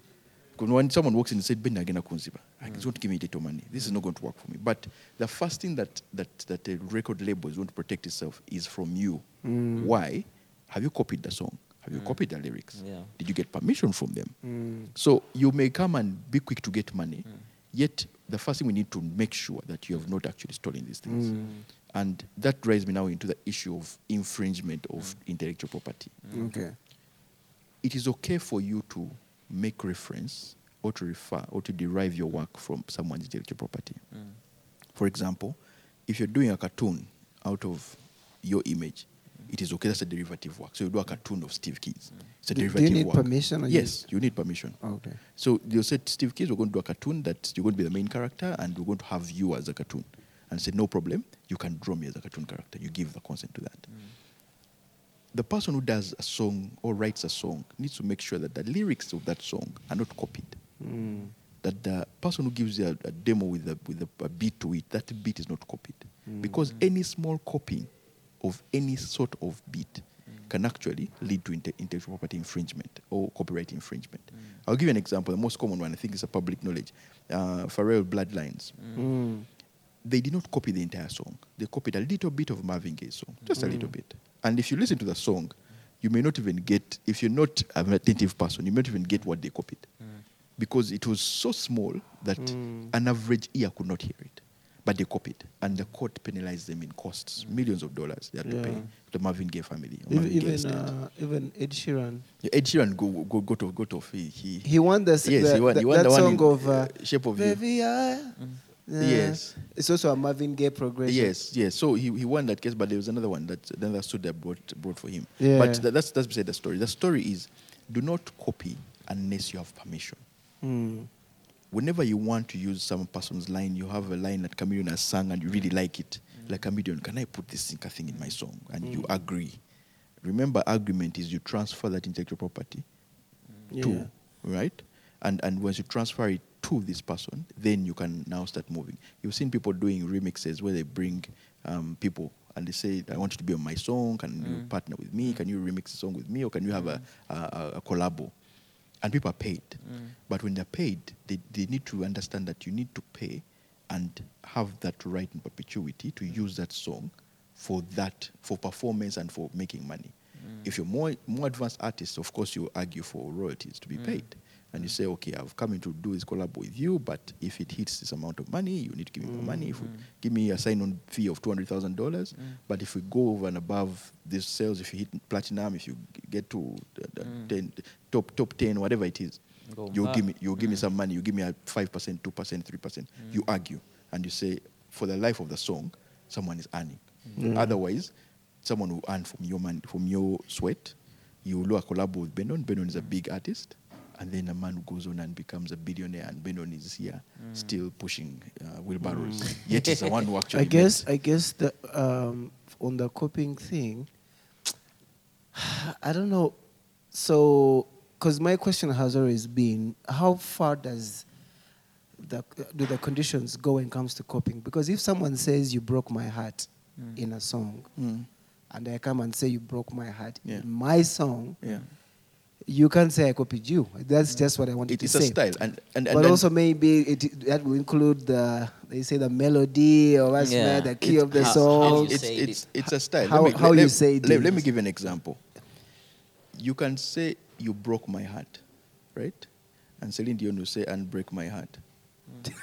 Because when someone walks in and says, Ben Agena Kunziba, it's going to give me little money. This is not going to work for me. But the first thing that, that, that a record label is going to protect itself is from you. Mm. Why? Have you copied the song? Have you copied the lyrics? Yeah. Did you get permission from them? Mm. So you may come and be quick to get money, yet the first thing we need to make sure that you have not actually stolen these things. Mm. And that drives me now into the issue of infringement of intellectual property Okay. it is okay for you to make reference or to refer or to derive your work from someone's intellectual property. Mm. For example, if you're doing a cartoon out of your image, mm. it is okay. That's a derivative work. So you do a cartoon of Steve Keys. Mm. It's a Do- do you derivative need work. permission or you- yes, you need permission. Oh, okay. So you said, Steve Keys, we're going to do a cartoon that you're going to be the main character and we're going to have you as a cartoon. And said, no problem, you can draw me as a cartoon character. You give the consent to that. The person who does a song or writes a song needs to make sure that the lyrics of that song are not copied. Mm. That the person who gives you a, a demo with, a, with a, a beat to it, that beat is not copied. Because any small copying of any sort of beat can actually lead to inte- intellectual property infringement or copyright infringement. I'll give you an example. The most common one, I think, is a public knowledge. Uh, Pharrell Blurred Lines. Mm. They did not copy the entire song. They copied a little bit of Marvin Gaye's song, just a little bit. And if you listen to the song, you may not even get, if you're not an attentive person, you may not even get what they copied. Because it was so small that an average ear could not hear it. But they copied. And the court penalized them in costs, millions of dollars they had Yeah. to pay the Marvin Gaye family. Even Marvin Gaye even, estate. uh, even Ed Sheeran, Yeah, Ed Sheeran go, go, got off. Got off. He, he, he won the, Yes, the, he won- he won that the song in, of uh, uh, Shape of You. I, Yeah. Yes. Uh, it's also a Marvin Gaye progression. Yes, yes. So he, he won that case, but there was another one that then that stood there brought brought for him. Yeah. But that, that's that's beside the story. The story is, do not copy unless you have permission. Mm. Whenever you want to use some person's line, you have a line that Chameleone has sung and you really like it. Hmm. Like Chameleone, can I put this thing in my song? And you hmm. agree. Remember, agreement is you transfer that intellectual property hmm. Yeah. to, right? And and once you transfer it to this person, then you can now start moving. You've seen people doing remixes where they bring um, people and they say, "I want you to be on my song. Can you mm. partner with me? Can you remix the song with me, or can you have a, mm. a, a- a collabo?" And people are paid. Mm. But when they're paid, they, they need to understand that you need to pay and have that right in perpetuity to use that song for that for performance and for making money. If you're more more advanced artists, of course you argue for royalties to be paid. And you say, okay, I've come in to do this collab with you, but if it hits this amount of money, you need to give me more money. If we mm. give me a sign-on fee of two hundred thousand dollars, mm. but if we go over and above these sales, if you hit platinum, if you g- get to the, the mm. 10, top top ten, whatever it is, you'll give me you'll give me some money. You give me a five percent, two percent, three percent. You argue and you say, for the life of the song, someone is earning. Otherwise, someone will earn from your money, from your sweat. You will do a collab with Benon. Benon is a big artist. And then a man who goes on and becomes a billionaire, and Benon is here still pushing uh, wheelbarrows. Yet he's the one who actually. [LAUGHS] I guess makes- I guess the um, on the coping thing, [SIGHS] I don't know. So, because my question has always been, how far does the do the conditions go when it comes to coping? Because if someone says you broke my heart in a song, Mm. and I come and say you broke my heart Yeah. in my song, Yeah. You can't say I copied you. That's just what I wanted It, to say. it's a style, and and, and but then- also maybe it, that will include the they say the melody or what's Yeah. the key It's- of the how- song. how it's, it's, it. it's a style. How- let me, how let, you say it let, let me give you an example. You can say you broke my heart, right? And Celine Dion will say and break my heart. [LAUGHS]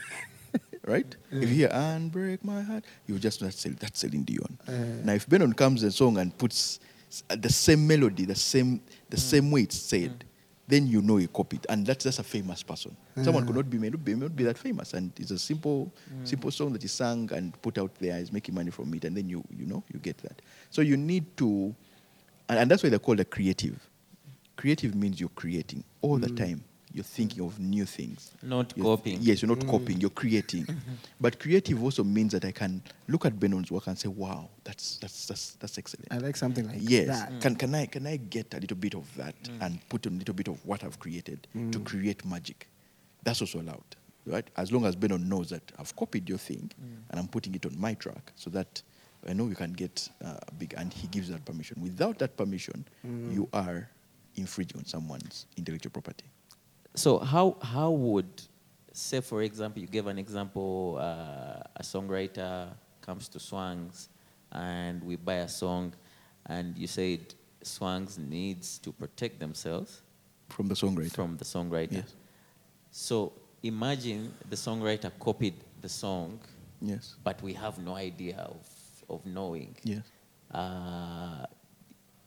right? If you hear and break my heart, you just know that's, Cel- that's Celine Dion. Uh. now, if Benon comes and song and puts s- Uh, the same melody, the same the hmm. same way it's said, hmm. then you know he copied, and that's just a famous person. Ah. Someone could not be may not be, may not be that famous, and it's a simple hmm. simple song that he sang and put out there. He's making money from it, and then you you know you get that. So you need to, and, and that's why they're called a creative. Creative means you're creating all the time. You're thinking of new things. Not You're- copying. Yes, you're not mm. copying, you're creating. [LAUGHS] But creative also means that I can look at Benon's work and say, wow, that's, that's, that's, that's excellent. I like something like yes. that. Can, can, I, can I get a little bit of that mm. and put a little bit of what I've created to mm. create magic? That's also allowed, right? As long as Benon knows that I've copied your thing and I'm putting it on my track so that I know you can get uh, big, and he gives that permission. Without that permission, you are infringing on someone's intellectual property. So how how would, say for example, you gave an example, uh, a songwriter comes to Swangz, and we buy a song, and you said Swangz needs to protect themselves From the songwriter. from the songwriter. Yes. So imagine the songwriter copied the song, yes. but we have no idea of of knowing. Yes. Uh,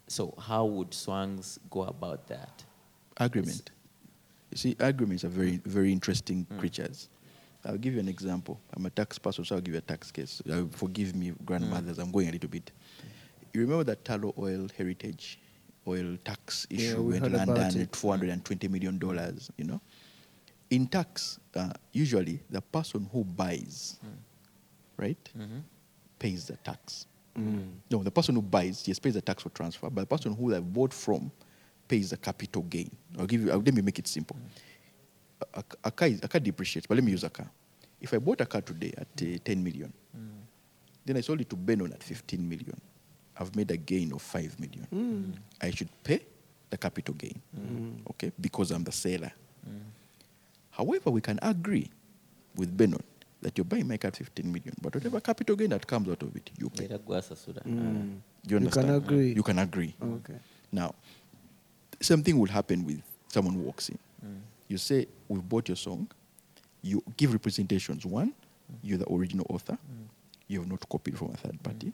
so how would Swangz go about that? Agreement. You see, agreements are very, very interesting Mm. creatures. I'll give you an example. I'm a tax person, so I'll give you a tax case. Uh, forgive me, grandmothers, Mm. I'm going a little bit. You remember that Tullow Oil Heritage Oil tax Yeah, issue we went heard about London it. at $420 million, dollars, you know? In tax, uh, usually the person who buys, Mm. right, Mhm. pays the tax. Mm. No, the person who buys, yes, pays the tax for transfer, but the person who they bought from pays a capital gain. I'll give you, I'll, let me make it simple. A, a, a car is, a car depreciates, but let me use a car. If I bought a car today at uh, 10 million, mm. then I sold it to Benon at 15 million, I've made a gain of 5 million. Mm. I should pay the capital gain, mm. okay, because I'm the seller. However, we can agree with Benon that you're buying my car at 15 million, but whatever capital gain that comes out of it, you pay. Itaguwa Sasura. You Mm. You can agree. You can agree. Okay. Now, something will happen with someone who walks in. You say, We've bought your song. You give representations. One, you're the original author. You have not copied from a third party.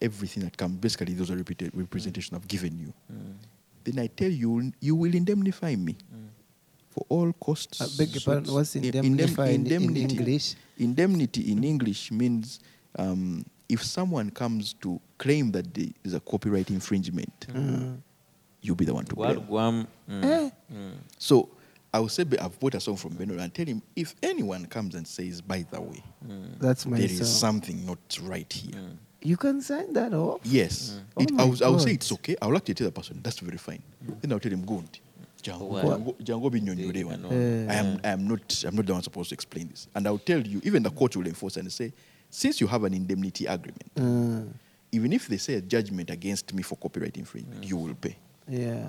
Everything that comes, basically, those are repeated representations I've given you. Then I tell you, you will indemnify me for all costs. I beg your pardon, what's in- indem- indemnify in- in indemnity. English? Indemnity in English means um, if someone comes to claim that there is a copyright infringement, you'll be the one to blame. Mm. Eh? Mm. So I will say, I've bought a song from Beno and tell him if anyone comes and says, by the way, That's my there is song. something not right here. You can sign that off. Yes. Oh It, my I, will, I will say it's okay. I will actually tell the person, that's very fine. Then I'll tell him, go on. Jango, What? Jango, Jango binyonyolewa. I know. Eh. I am, I am not, I'm not the one supposed to explain this. And I'll tell you, even the court will enforce and say, since you have an indemnity agreement, Uh, even if they say a judgment against me for copyright infringement, you will pay. Yeah.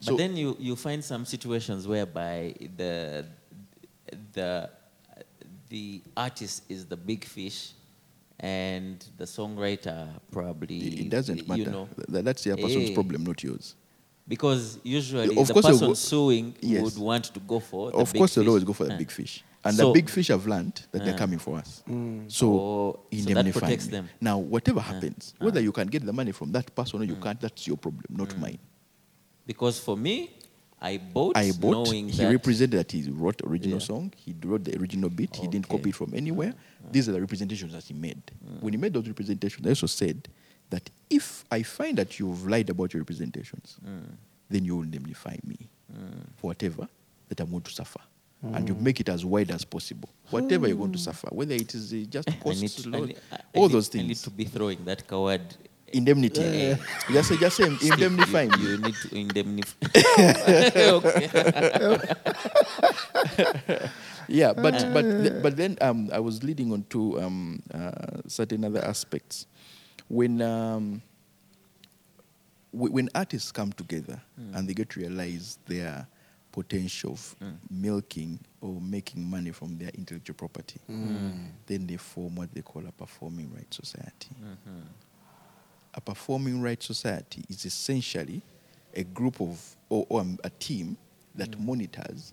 But So- then you, you find some situations whereby the the the artist is the big fish, and the songwriter probably It, it doesn't matter. You know, Th- that's the person's Eh. problem, not yours. because usually Of the course they person go- suing Yes. would want to go for. The of big course, they'll always go for the big fish. And So- the big fish have learned that they're coming for us. Mm. So, Oh, so that indemnify protects them. Now, whatever happens, whether you can get the money from that person or you mm. can't, that's your problem, not mm. mine. Because for me, I bought, I bought, knowing he that represented that he wrote original Yeah. song, he wrote the original beat, he didn't copy it from anywhere. These are the representations that he made. Mm. When he made those representations, I also said that if I find that you've lied about your representations, then you will indemnify me for whatever that I'm going to suffer. And you make it as wide as possible. Whatever you're going to suffer, whether it is uh, just [LAUGHS] I to, I need- I- I all need- those I need to be throwing that coward. Indemnity. Yeah. Just say, [LAUGHS] just say indemnify you, you need to indemnify. [LAUGHS] Yeah, but but th- but then um, I was leading on to um, uh, certain other aspects. When um, w- when artists come together and they get to realize their potential of hmm. milking or making money from their intellectual property, hmm. then they form what they call a performing rights society. Mm-hmm. A performing rights society is essentially a group of or, or a team that hmm. monitors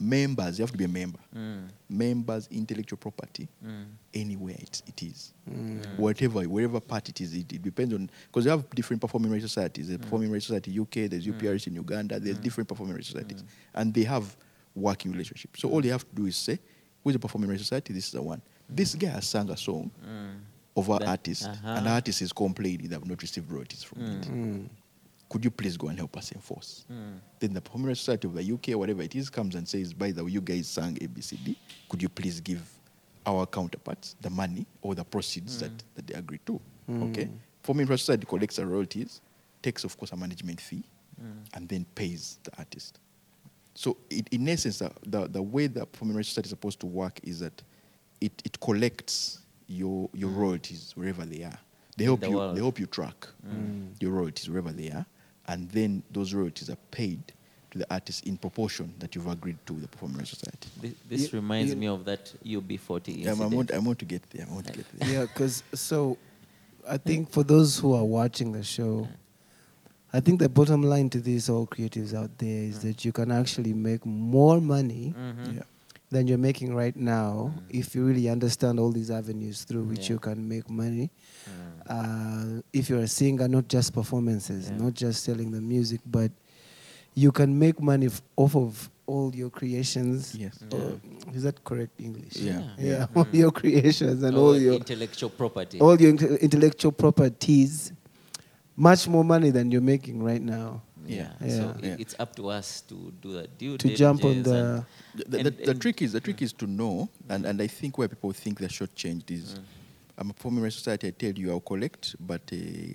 members. You have to be a member. Mm. Members' intellectual property mm. anywhere it, it is, mm. whatever wherever part it is. It, it depends on because you have different performing rights societies. There's performing rights society UK. There's UPRS in Uganda. There's different performing rights societies, and they have working relationships. So all you have to do is say, "Who's the performing rights society? This is the one. This guy has sung a song." of our That- artist, uh-huh. and the artist is complaining they have not received royalties from it. Mm. could you please go and help us enforce? Hmm. Then the Performing Rights Society of the UK, whatever it is, comes and says, by the way, you guys sang ABCD. Could you please give our counterparts the money or the proceeds hmm. that, that they agreed to? Hmm. Okay. Performing Rights Society collects the royalties, takes, of course, a management fee, and then pays the artist. So, it, in essence, the, the, the way the Performing Rights Society is supposed to work is that it, it collects your, your royalties wherever they are. They help, the you, world. they help you track your royalties wherever they are, and then those royalties are paid to the artist in proportion that you've agreed to with the Performing Rights Society. This, this You- reminds you- me of that UB40 Yeah, I'm, I'm, incident. want, I want to get there. I want to get there. yeah, because so I think for those who are watching the show, I think the bottom line to these all creatives out there is that you can actually make more money Mhm. Yeah. Than you're making right now if you really understand all these avenues through which Yeah. you can make money. Mm. Uh, if you're a singer, not just performances, Yeah. not just selling the music, but you can make money f- off of all your creations. Yes. Uh, is that correct English? Yeah. Yeah, all your creations and Our all your intellectual property. all your inte- intellectual properties, much more money than you're making right now. Yeah. Yeah. So Yeah. it's up to us to do that due To jump on the- and- The, the, and- the and- trick is the trick is to know, and, and I think where people think they're shortchanged is, I'm a performing rights society. I tell you, I'll collect, but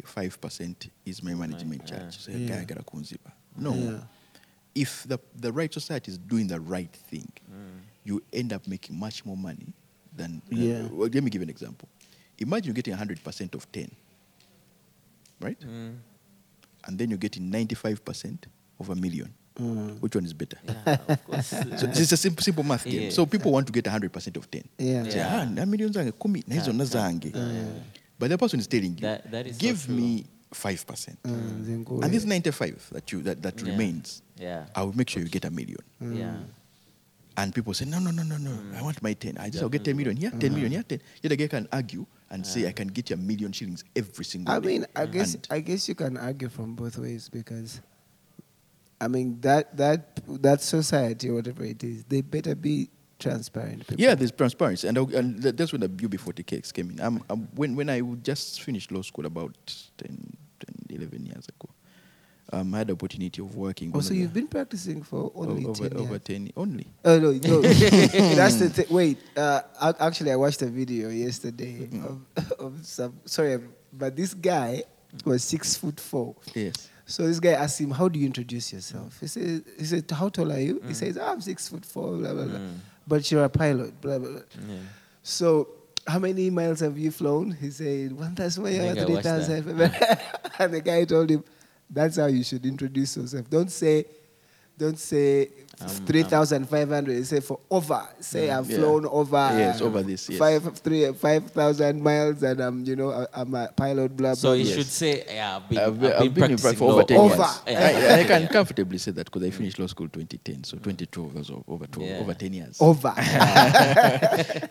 five percent is my management yeah. charge. So Yeah. I gotta kunzipa. No, Yeah. if the the right society is doing the right thing, you end up making much more money than. uh, Yeah. well, let me give you an example. Imagine you're getting hundred percent of ten, right? Mm. And then you're getting ninety-five percent of a million. Mm. Which one is better? Yeah, of course. [LAUGHS] So it's a simple, simple math game. Yeah. So people want to get 100% of 10. Yeah. Say, Yeah. ah, na million zange kumi na hizo Yeah, na yeah, zange. yeah. But the person is telling you, That- that is so give true. me 5%. Mm, then go And this 95 that you that, that Yeah. remains, Yeah. I will make sure you get a million. Yeah. And people say, no, no, no, no, no. Mm. I want my 10. I just I'll get 10 million here, 10 million here, 10. Yet the guy can argue and say, I can get you a million shillings every single I day. I mean, I guess And- I guess you can argue from both ways because, I mean that that that society whatever it is, they better be transparent. People. Yeah, there's transparency, and, I- and that's when the UB40 cakes came in. Um, um, when when I just finished law school about 10, 10 11 years ago, um, I had the opportunity of working. Oh, one so you've been practicing for only over, 10 over years. 10 only. Oh no, no. [LAUGHS] [LAUGHS] that's the thing. Wait, uh, ac- actually, I watched a video yesterday Mm. of, of some. Sorry, but this guy was six foot four. Yes. So this guy asked him, "How do you introduce yourself?" He said, "He said, how tall are you?" He says, "I'm six foot four, blah blah blah." Mm. But you're a pilot, blah blah blah. Yeah. So how many miles have you flown? He said, one thousand, I think I three watched [LAUGHS] and the guy told him, "That's how you should introduce yourself. Don't say." Don't say Um, three thousand five hundred. Say for over. Say I've Yeah. flown over. Yes, over this, yes. Five three five thousand miles, and I'm you know I- I'm a pilot. Blah So blah. you Yes. should say, yeah, I've been, I've I've been, been, I've been in practicing for over 10 Over. years. Yeah. I, I can [LAUGHS] comfortably say that because I finished law school 2010, so 2012 was o- over 12, Yeah. over 10 years. over. [LAUGHS]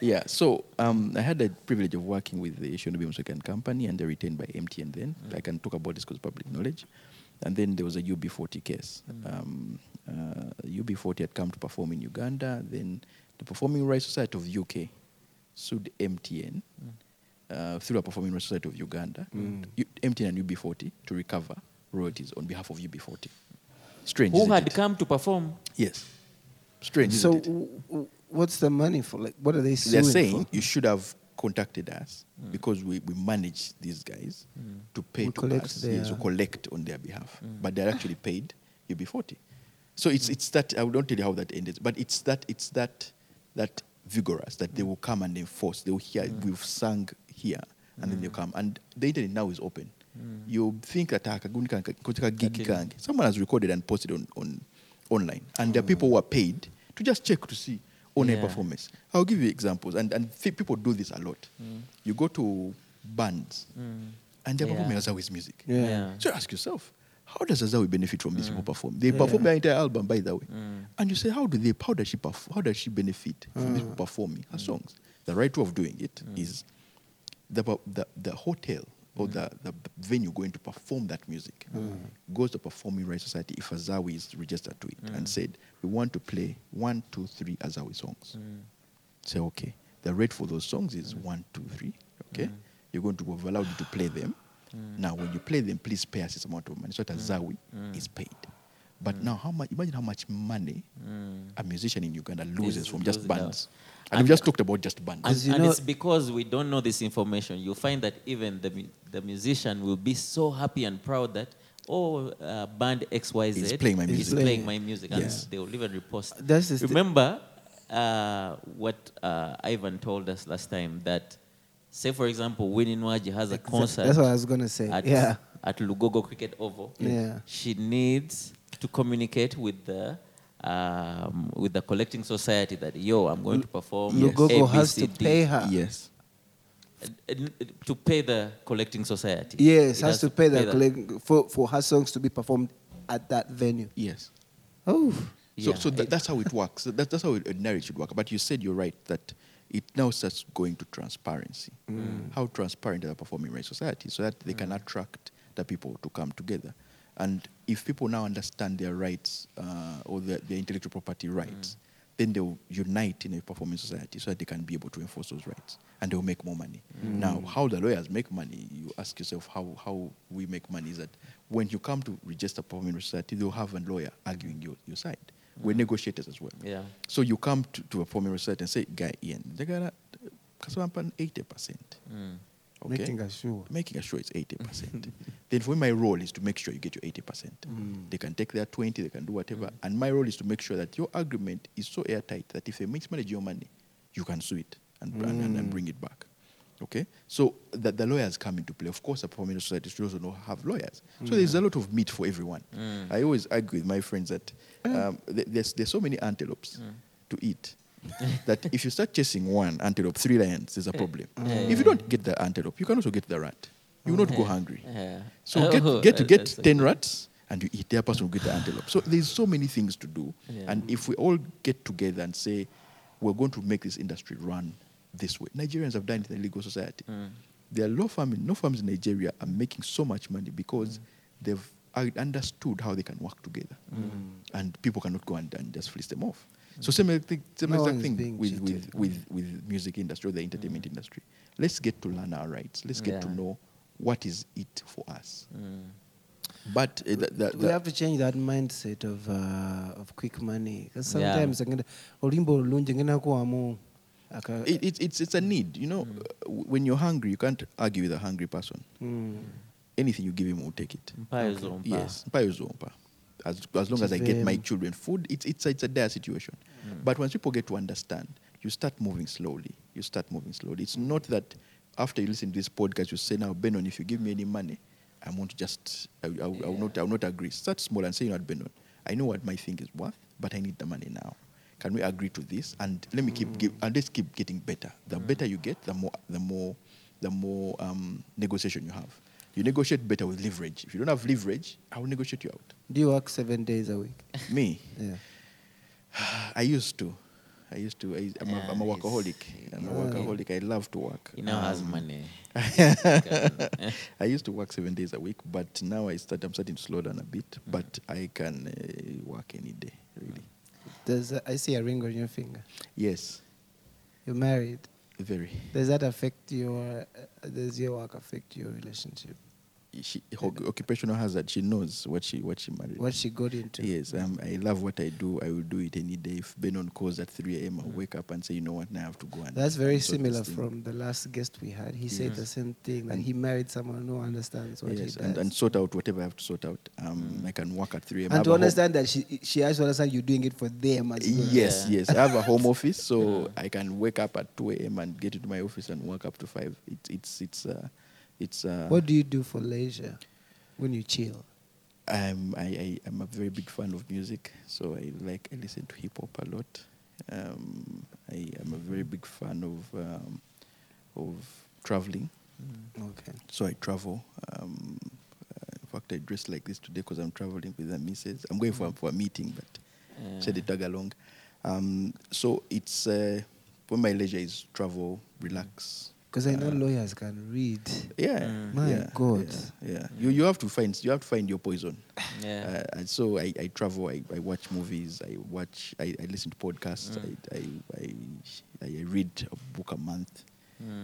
yeah, so um, I had the privilege of working with the Shonobi Music Company, and they're retained by MTN then. I can talk about this because public knowledge. And then there was a UB40 case. Um, uh, UB40 had come to perform in Uganda. Then the Performing Rights Society of UK sued MTN uh, through a Performing Rights Society of Uganda, U- MTN and UB40 to recover royalties on behalf of UB40. Strange. Who isn't had it? come to perform? Yes. Strange. so isn't it? w- w- what's the money for? Like, what are they suing They're saying for? you should have contacted us hmm. because we, we manage these guys hmm. to pay We to collect us, their- yes, to collect on their behalf. Hmm. But they're actually paid UB40. So it's it's that I don't tell you how that ended, but it's that it's that that vigorous that they will come and enforce. They will hear we've sung here, and then they'll come. And the internet now is open. You think that ah, kaguni kange- kuchika gigi someone has recorded and posted on, on online, and there are people who are paid to just check to see on a performance. I'll give you examples, and and th- people do this a lot. Mm. You go to bands, mm. and they're Yeah. performing Azawi's music. Yeah. Yeah. So you ask yourself, how does Azawi benefit from these mm. people perform? They Yeah. perform their entire album, by the way, and you say, how do they? How does she perform? How does she benefit from these people ah. performing her songs? The right way of doing it is the, per- the the hotel or the, the venue going to perform that music goes to performing rights society if Azawi is registered to it and said we want to play one, two, three Azawi songs. Mm. Say okay, the rate for those songs is mm. one, two, three. Okay, mm. you're going to be allowed you to play them, Now, when you play them, please pay us this amount of money. So that Zawi is paid. But now, how much? Imagine how much money a musician in Uganda loses Is from just losing out. bands. And, we've just talked about just bands. And, 'Cause you and know- it's because we don't know this information. You find that even the, the musician will be so happy and proud that, oh, uh, band XYZ Is playing my is music. playing my music. And Yes. they will even repost. That's the st- Remember uh, what uh, Ivan told us last time that, say, for example, Winnie Nwagi has a concert That's what I was gonna say. at, yeah. at Lugogo Cricket Oval. Yeah. She needs to communicate with the um, with the collecting society that yo, I'm going to perform. Lugogo A, B, has to pay her. yes. Uh, uh, to pay the collecting society. Yes, It has to pay the collect, for for her songs to be performed at that venue. Yes. Oh, So, Yeah, so that, that's how it works. That, that's how it ordinarily should work. But you said you're right that it now starts going to transparency. How transparent are the performing rights society so that they can attract the people to come together. And if people now understand their rights uh, or their, their intellectual property rights, then they'll unite in a performing society so that they can be able to enforce those rights and they'll make more money. Now, how the lawyers make money, you ask yourself how, how we make money is that when you come to register performing society, they'll have a lawyer arguing your, your side. We're negotiators as well. Yeah. So you come to, to a performing society and say, guy, Ian, they got eighty percent. Mm. Okay? making a sure. making a sure it's 80%. [LAUGHS] then for me, my role is to make sure you get your 80%. Mm. They can take their 20, they can do whatever. Mm. And my role is to make sure that your agreement is so airtight that if they mismanage your money, you can sue it and, and, and, and mm. bring it back. Okay? So the, the lawyers come into play. Of course, a performing society should also know have lawyers. So mm. there's a lot of meat for everyone. I always argue with my friends that um, th- there's, there's so many antelopes to eat. [LAUGHS] that if you start chasing one antelope, three lions, there's a problem. If you don't get the antelope, you can also get the rat. You will not go hungry. Yeah. So get, Oh, get to get 10 rats and you eat, Their person will get the antelope. So there's so many things to do. Yeah. And if we all get together and say, we're going to make this industry run this way, Nigerians have done it in the legal society. Mm. There are law firms, law firms in Nigeria are making so much money because Mm. they've understood how they can work together. And people cannot go and, and just fleece them off. So similar thing, similar No exact thing with, with, cheated. with, with music industry or the entertainment industry. Let's get to learn our rights. Let's get to know what is it for us. Mm. But uh, the, the, we have to change that mindset of uh, of quick money because sometimes yeah. olimbo lungi ngena kuwamu aka it, it, it's, it's a need. You know, uh, when you're hungry, you can't argue with a hungry person. mm. Anything you give him will take it. Mpayo zompa. Yes. As, as long as I get my children food, it's, it's, a, it's a dire situation. But once people get to understand, you start moving slowly. You start moving slowly. It's not that after you listen to this podcast, you say, now, Benon, if you give me any money, I want to just, I, I, I, will, not, I will not agree. Start small and say, you know what, Benon, I know what my thing is worth, but I need the money now. Can we agree to this? And let me keep, give, and let's keep getting better. The better you get, the more, the more, the more um, negotiation you have. You negotiate better with leverage. If you don't have leverage, I will negotiate you out. do you work seven days a week Me, [LAUGHS] yeah [SIGHS] I used to. I used to. I, I'm, a, I'm a workaholic. I'm a workaholic. I love to work. He now has Um, money. [LAUGHS] I used to work seven days a week, but now I start. I'm starting to slow down a bit. Mm. But I can uh, work any day, really. does uh, i see a ring on your finger Yes, you're married very. does that affect your uh, does your work affect your relationship She, her occupational hazard. She knows what she what she married. what she got into Yes, um, I love what I do. I will do it any day. If Benon calls at 3 a.m., I'll wake up and say, you know what, now I have to go and. That's very and similar from the last guest we had. He said the same thing that And- he married someone who understands what yes, he does. and, and sort out whatever I have to sort out. Um, I can work at 3 a.m. And to a home- understand that she she has to understand you're doing it for them as well. Yes, Yeah. yes. I have a home [LAUGHS] office, so I can wake up at 2 a.m. and get into my office and work up to 5. It's, it's, it's, uh, it's, uh, What do you do for leisure when you chill? I'm, I, I, I'm a very big fan of music, so I like, I listen to hip hop a lot. Um, I am a very big fan of, um, of traveling, Okay. so I travel. Um, uh, in fact, I dress like this today because I'm traveling with the missus. I'm going for, for a meeting, but Yeah. said they tag along. Um, so it's uh, when my leisure is travel, relax. Because I know Uh, lawyers can read. Yeah, Mm. My yeah, God. yeah, yeah. You you have to find you have to find your poison. [SIGHS] Yeah. Uh, and so I, I travel. I, I watch movies. I watch. I, I listen to podcasts. Mm. I, I, I I read a book a month.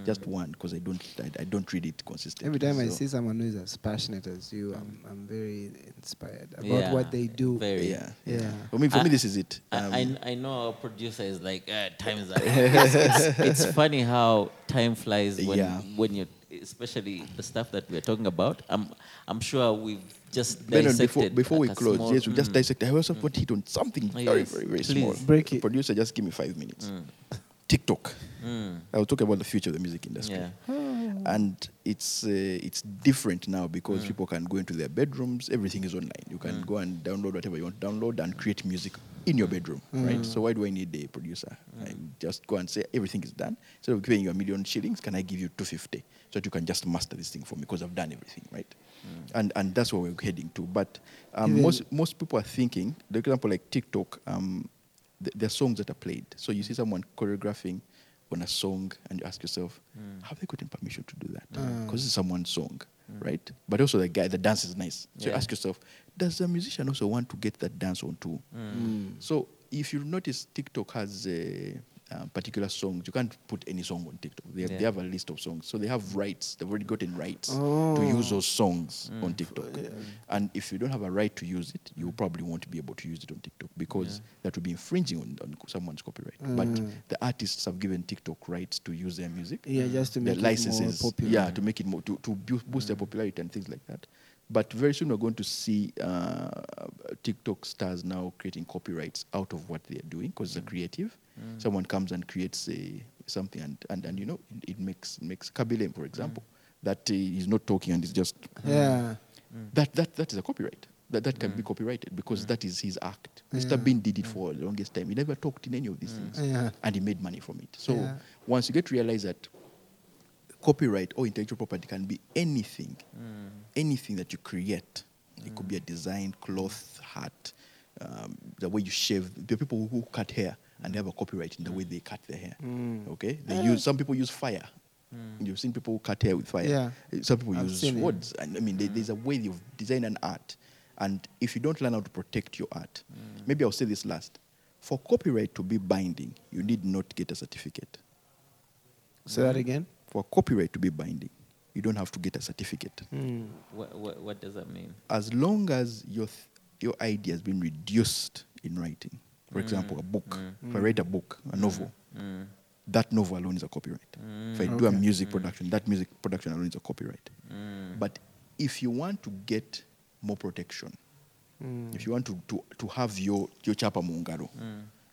Just one because I don't I, I don't read it consistently. Every time I see someone who is as passionate as you, I'm, I'm very inspired about Yeah, what they do. very. yeah, Yeah. For me, for me, this is it. Um, I, I, I know our producer is like, uh, time's up. [LAUGHS] it's, it's, it's funny how time flies when, Yeah. when you, especially the stuff that we're talking about. I'm, I'm sure we've just Benon, dissected before, before we like a close, small- yes, we just mm. dissect. I also want to hit on something Oh, very, very, very please. small. Break it. Producer, just give me five minutes. Mm. TikTok. Mm. I will talk about the future of the music industry. Yeah. And it's uh, it's different now because people can go into their bedrooms. Everything is online. You can go and download whatever you want to download and create music in your bedroom, right? So why do I need a producer? I just go and say everything is done. Instead of giving you a million shillings, can I give you two fifty so that you can just master this thing for me because I've done everything, right? And and that's what we're heading to. But um, most most people are thinking, for example, like TikTok. Um, th- there are songs that are played. So you see someone choreographing on a song, and you ask yourself, hmm. have they gotten permission to do that? Hmm. Because this is someone's song, hmm. right? But also the guy, the dance is nice. So you ask yourself, does the musician also want to get that dance on too? So if you notice, TikTok has a. Uh, particular songs you can't put any song on TikTok. They have, they have a list of songs, so they have rights. They've already gotten rights to Oh. use those songs on TikTok. And if you don't have a right to use it, you probably won't be able to use it on TikTok because that would be infringing on, on someone's copyright. But the artists have given TikTok rights to use their music. Yeah, just to the make it more popular. yeah, to make it more to, to bu- boost their popularity and things like that. But very soon we're going to see uh, TikTok stars now creating copyrights out of what they're doing because it's a creative. Someone comes and creates a, something and, and, and you know it, it makes makes Khaby Lame, for example, mm. that uh, he's not talking and he's just Yeah. Mm. that, that, that is a copyright. That, that can be copyrighted because that is his act. Mr. Yeah. Bean did it for the longest time. He never talked in any of these things. Yeah. And he made money from it. So Yeah. once you get to realize that copyright or intellectual property can be anything, anything that you create. It could be a design, cloth, hat, um, the way you shave. There are people who cut hair and they have a copyright in the way they cut their hair. Mm. Okay, they use some people use fire. Mm. You've seen people cut hair with fire. Yeah. Some people I've use seen it. swords, and I mean, there- mm. there's a way of design an art, and if you don't learn how to protect your art, maybe I'll say this last: for copyright to be binding, you need not get a certificate. Say that again. For copyright to be binding, you don't have to get a certificate. Mm. What, what, what does that mean? As long as your th- your idea has been reduced in writing, for example, a book. If I write a book, a novel, Mm. that novel alone is a copyright. If I do a music production, that music production alone is a copyright. Mm. But if you want to get more protection, if you want to, to, to have your, your chapa mungaro,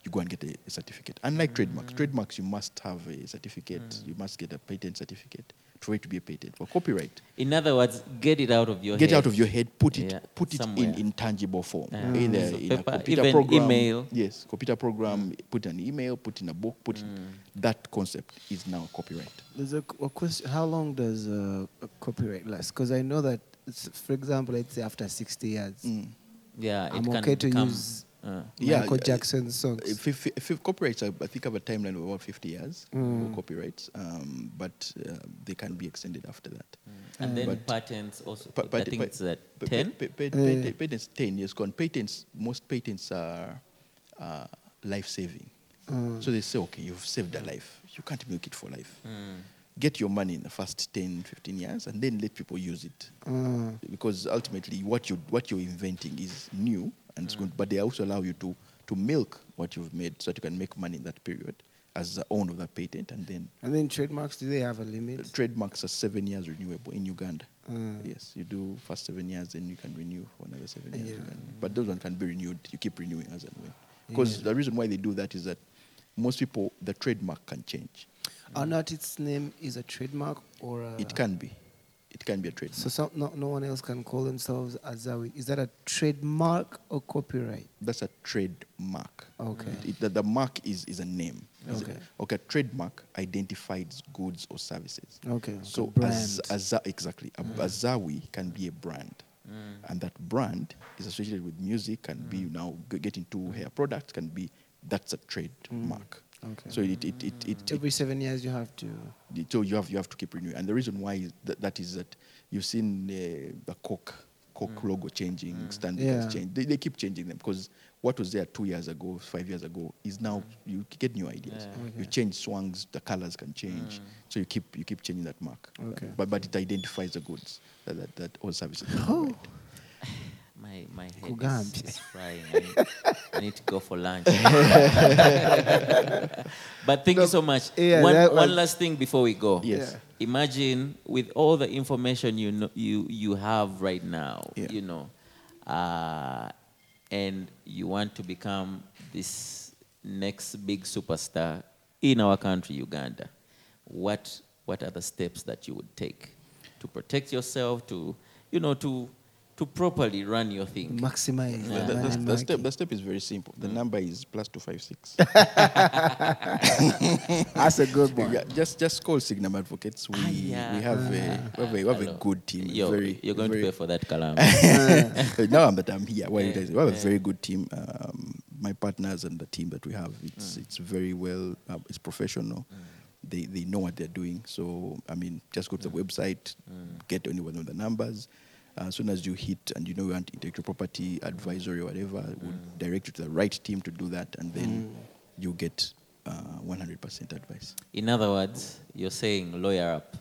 you go and get a, a certificate. Unlike trademarks, trademarks you must have a certificate, you must get a patent certificate for it to be a patent. For copyright, In other words, get it out of your get head. out of your head, put it, Yeah, put it in, somewhere. in tangible form. Yeah. Either So in paper, a computer even program, email. yes, computer program, put an email, put in a book, put that concept is now copyright. There's a, a question. How long does uh, a copyright last? Because I know that, it's, for example, let's say after 60 years, Mm. Yeah, I'm it can okay to become, use uh, Yeah, Michael uh, Jackson's songs. If, if, if, if copyrights, I, I think have a timeline of about 50 years Mm. for copyrights, um, but uh, they can be extended after that. and then patents also. Pa- I think pa- it's at pa- 10. pa- pa- pat- Patents 10 years gone. Patents, most patents are uh, life saving. Mm. So they say, okay, you've saved a life. You can't milk it for life. Mm. Get your money in the first 10, 15 years and then let people use it. Uh, Because ultimately, what, you, what you're inventing is new, and it's good, but they also allow you to, to milk what you've made so that you can make money in that period as the owner of that patent. And then and then trademarks, do they have a limit? trademarks are seven years renewable in Uganda. Mm. Yes, you do first seven years, then you can renew for another seven years. Yeah. But those ones can be renewed. You keep renewing as and when. Because Yeah. the reason why they do that is that most people, the trademark can change. Are not its name is a trademark or a, it can be. It can be a trademark. So some, no, no one else can call themselves Azawi. Is that a trademark or copyright? That's a trademark. Okay. It, the, the mark is, is a name. Is Okay. it- okay. Trademark identifies goods or services. Okay. okay. So brand. Az, Aza, exactly, a mm. Azawi can be a brand, mm. and that brand is associated with music. Can be mm. now g- get into hair products. Can be that's a trademark. Okay. So it it it, it, Every seven years you have to. it- so you have you have to keep renewing. And the reason why is that, that is that you've seen uh, the Coke Coke mm. logo changing, mm. standard Yeah. has changed. They, they keep changing them because what was there two years ago, five years ago, is now mm. you get new ideas. You change Swangz, the colors can change, so you keep you keep changing that mark. Okay. But but it identifies the goods that that, that all services. Oh. provide. My my head is, is frying. I need, I need to go for lunch. [LAUGHS] but thank you so much. yeah, one, that one last thing before we go. Yes. Yeah. Imagine with all the information you know, you you have right now, Yeah. you know, uh, and you want to become this next big superstar in our country, Uganda. What what are the steps that you would take to protect yourself, to you know, to to properly run your thing? Maximize. The, the the- the- the step, the step is very simple. The number is plus two five six. [LAUGHS] [LAUGHS] That's a good one. Yeah, just just call Signum Advocates. We Ah, yeah. we have a we have a, we have a good team. Yo, very, you're going very, to pay for that, Kalam. now I'm that I'm here. Why you guys? We have a very good team. Um, my partners and the team that we have, Mm. it's it's very well. Uh, it's professional. They they know what they're doing. So I mean, just go to the Mm. website, get any one of the numbers. Uh, as soon as you hit and you know you want intellectual property advisory or whatever, we'll Mm. direct you to the right team to do that, and then you get uh, 100% advice. In other words, you're saying lawyer up,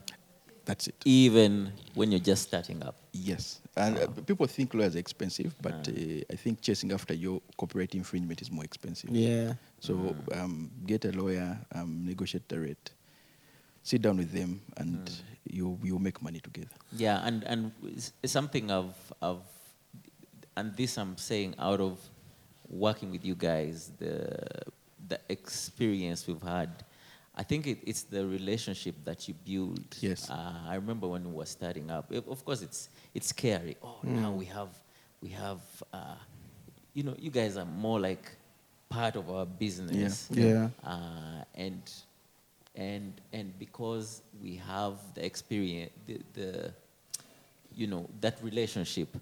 That's it. even when you're just starting up. Yes, and uh, people think lawyers are expensive, but uh, I think chasing after your copyright infringement is more expensive. Yeah. So um, get a lawyer, um, negotiate the rate, sit down with them, and you you make money together. Yeah, and and something of of, and this I'm saying out of working with you guys, the the experience we've had. I think it, it's the relationship that you build. Yes. Uh, I remember when we were starting up. Of of course, it's it's scary. Oh, now we have we have. Uh, you know, you guys are more like part of our business. Yeah. Uh, and and and because we have the experience, the, the you know that relationship,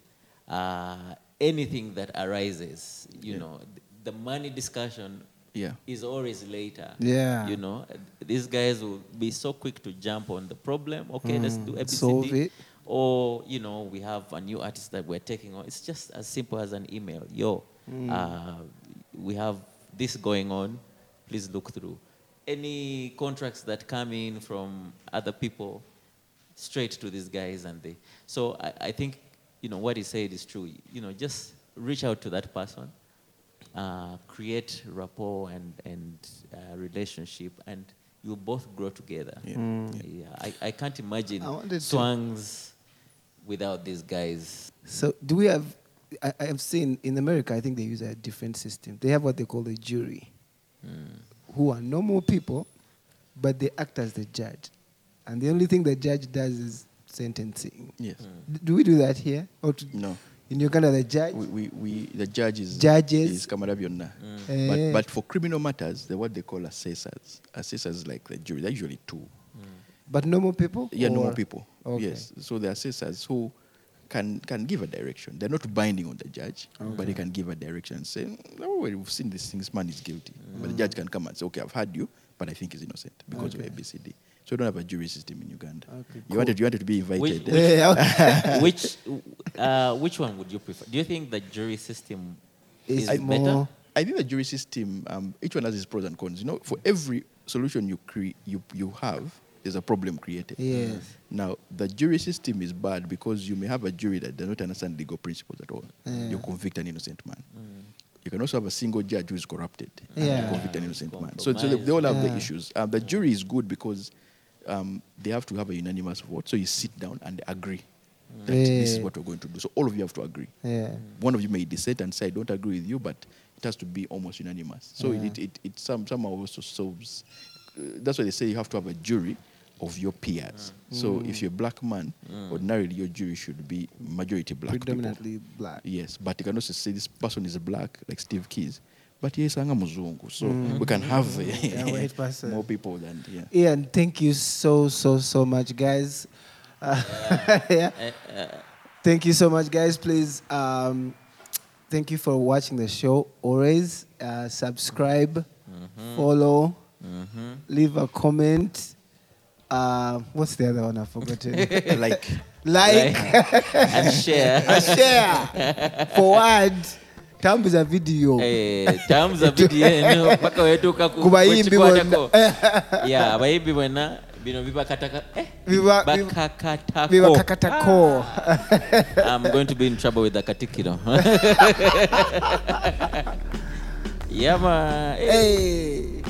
uh, anything that arises, you Yeah. know, th- the money discussion Yeah. is always later. Yeah. You know, these guys will be so quick to jump on the problem. Okay, let's do ABCD. solve it. Or, you know, we have a new artist that we're taking on. It's just as simple as an email. Yo, uh, we have this going on. Please look through. Any contracts that come in from other people, straight to these guys and they. So I, I think, you know, what he said is true. You know, just reach out to that person, uh, create rapport and, and uh, relationship, and you'll both grow together. Yeah. Yeah, I, I can't imagine I wanted to- Swangz without these guys. So do we have? I, I have seen in America. I think they use a different system. They have what they call a jury, who are normal people, but they act as the judge, and the only thing the judge does is sentencing. Yes. Hmm. D- Do we do that here? Or to, No. in Uganda, the judge? We, we, we the judge is Judges. is Kamarabyonna. Hmm. Eh. But but for criminal matters, they're what they call assessors. Assessors like the jury. They're usually two. Hmm. But normal people? Yeah, normal Or- people. Okay. Yes. So the assessors who can can give a direction. They're not binding on the judge, but they can give a direction and say, "Oh, well, we've seen this thing. This man is guilty." But the judge can come and say, "Okay, I've heard you, but I think he's innocent because Okay. of ABCD." So we don't have a jury system in Uganda. Okay, you cool. wanted you wanted to be invited. Which- [LAUGHS] [LAUGHS] which, uh, which one would you prefer? Do you think the jury system Is is, better? more- I think the jury system, um, each one has its pros and cons. You know, for every solution you cre- you you have, there's a problem created. Yes. Now, the jury system is bad because you may have a jury that does not understand legal principles at all. Yeah. You convict an innocent man. You can also have a single judge who is corrupted Yeah. you convict an innocent man. So, so they, all have the issues. Um, the jury is good because um, they have to have a unanimous vote. So you sit down and agree that this is what we're going to do. So all of you have to agree. Yeah. One of you may dissent and say, I don't agree with you, but it has to be almost unanimous. So Yeah. it, it, it some, somehow also solves. Uh, that's why they say you have to have a jury of your peers. So Mm. if you're a black man, ordinarily your jury should be majority black people. Predominantly black. Yes, but you can also say this person is black, like Steve Keys, but yes, anga muzungu. So we can have Mm. A [LAUGHS] white more people than yeah. Ian, thank you so, so, so much, guys. Uh, [LAUGHS] yeah. Thank you so much, guys. Please, um, thank you for watching the show. Always uh, subscribe, follow, leave a comment. Uh, what's the other one I've forgotten? [LAUGHS] like like, and share [LAUGHS] and share, forward, video. Eh, video eno [LAUGHS] paka wetuuka ku- Ku bayimbi kwekikwatako. bonna. abayimbi bonna bino bibakataka eh, Bibakakatako. I'm going to be in trouble with the katikiro yama. Eh, Hey.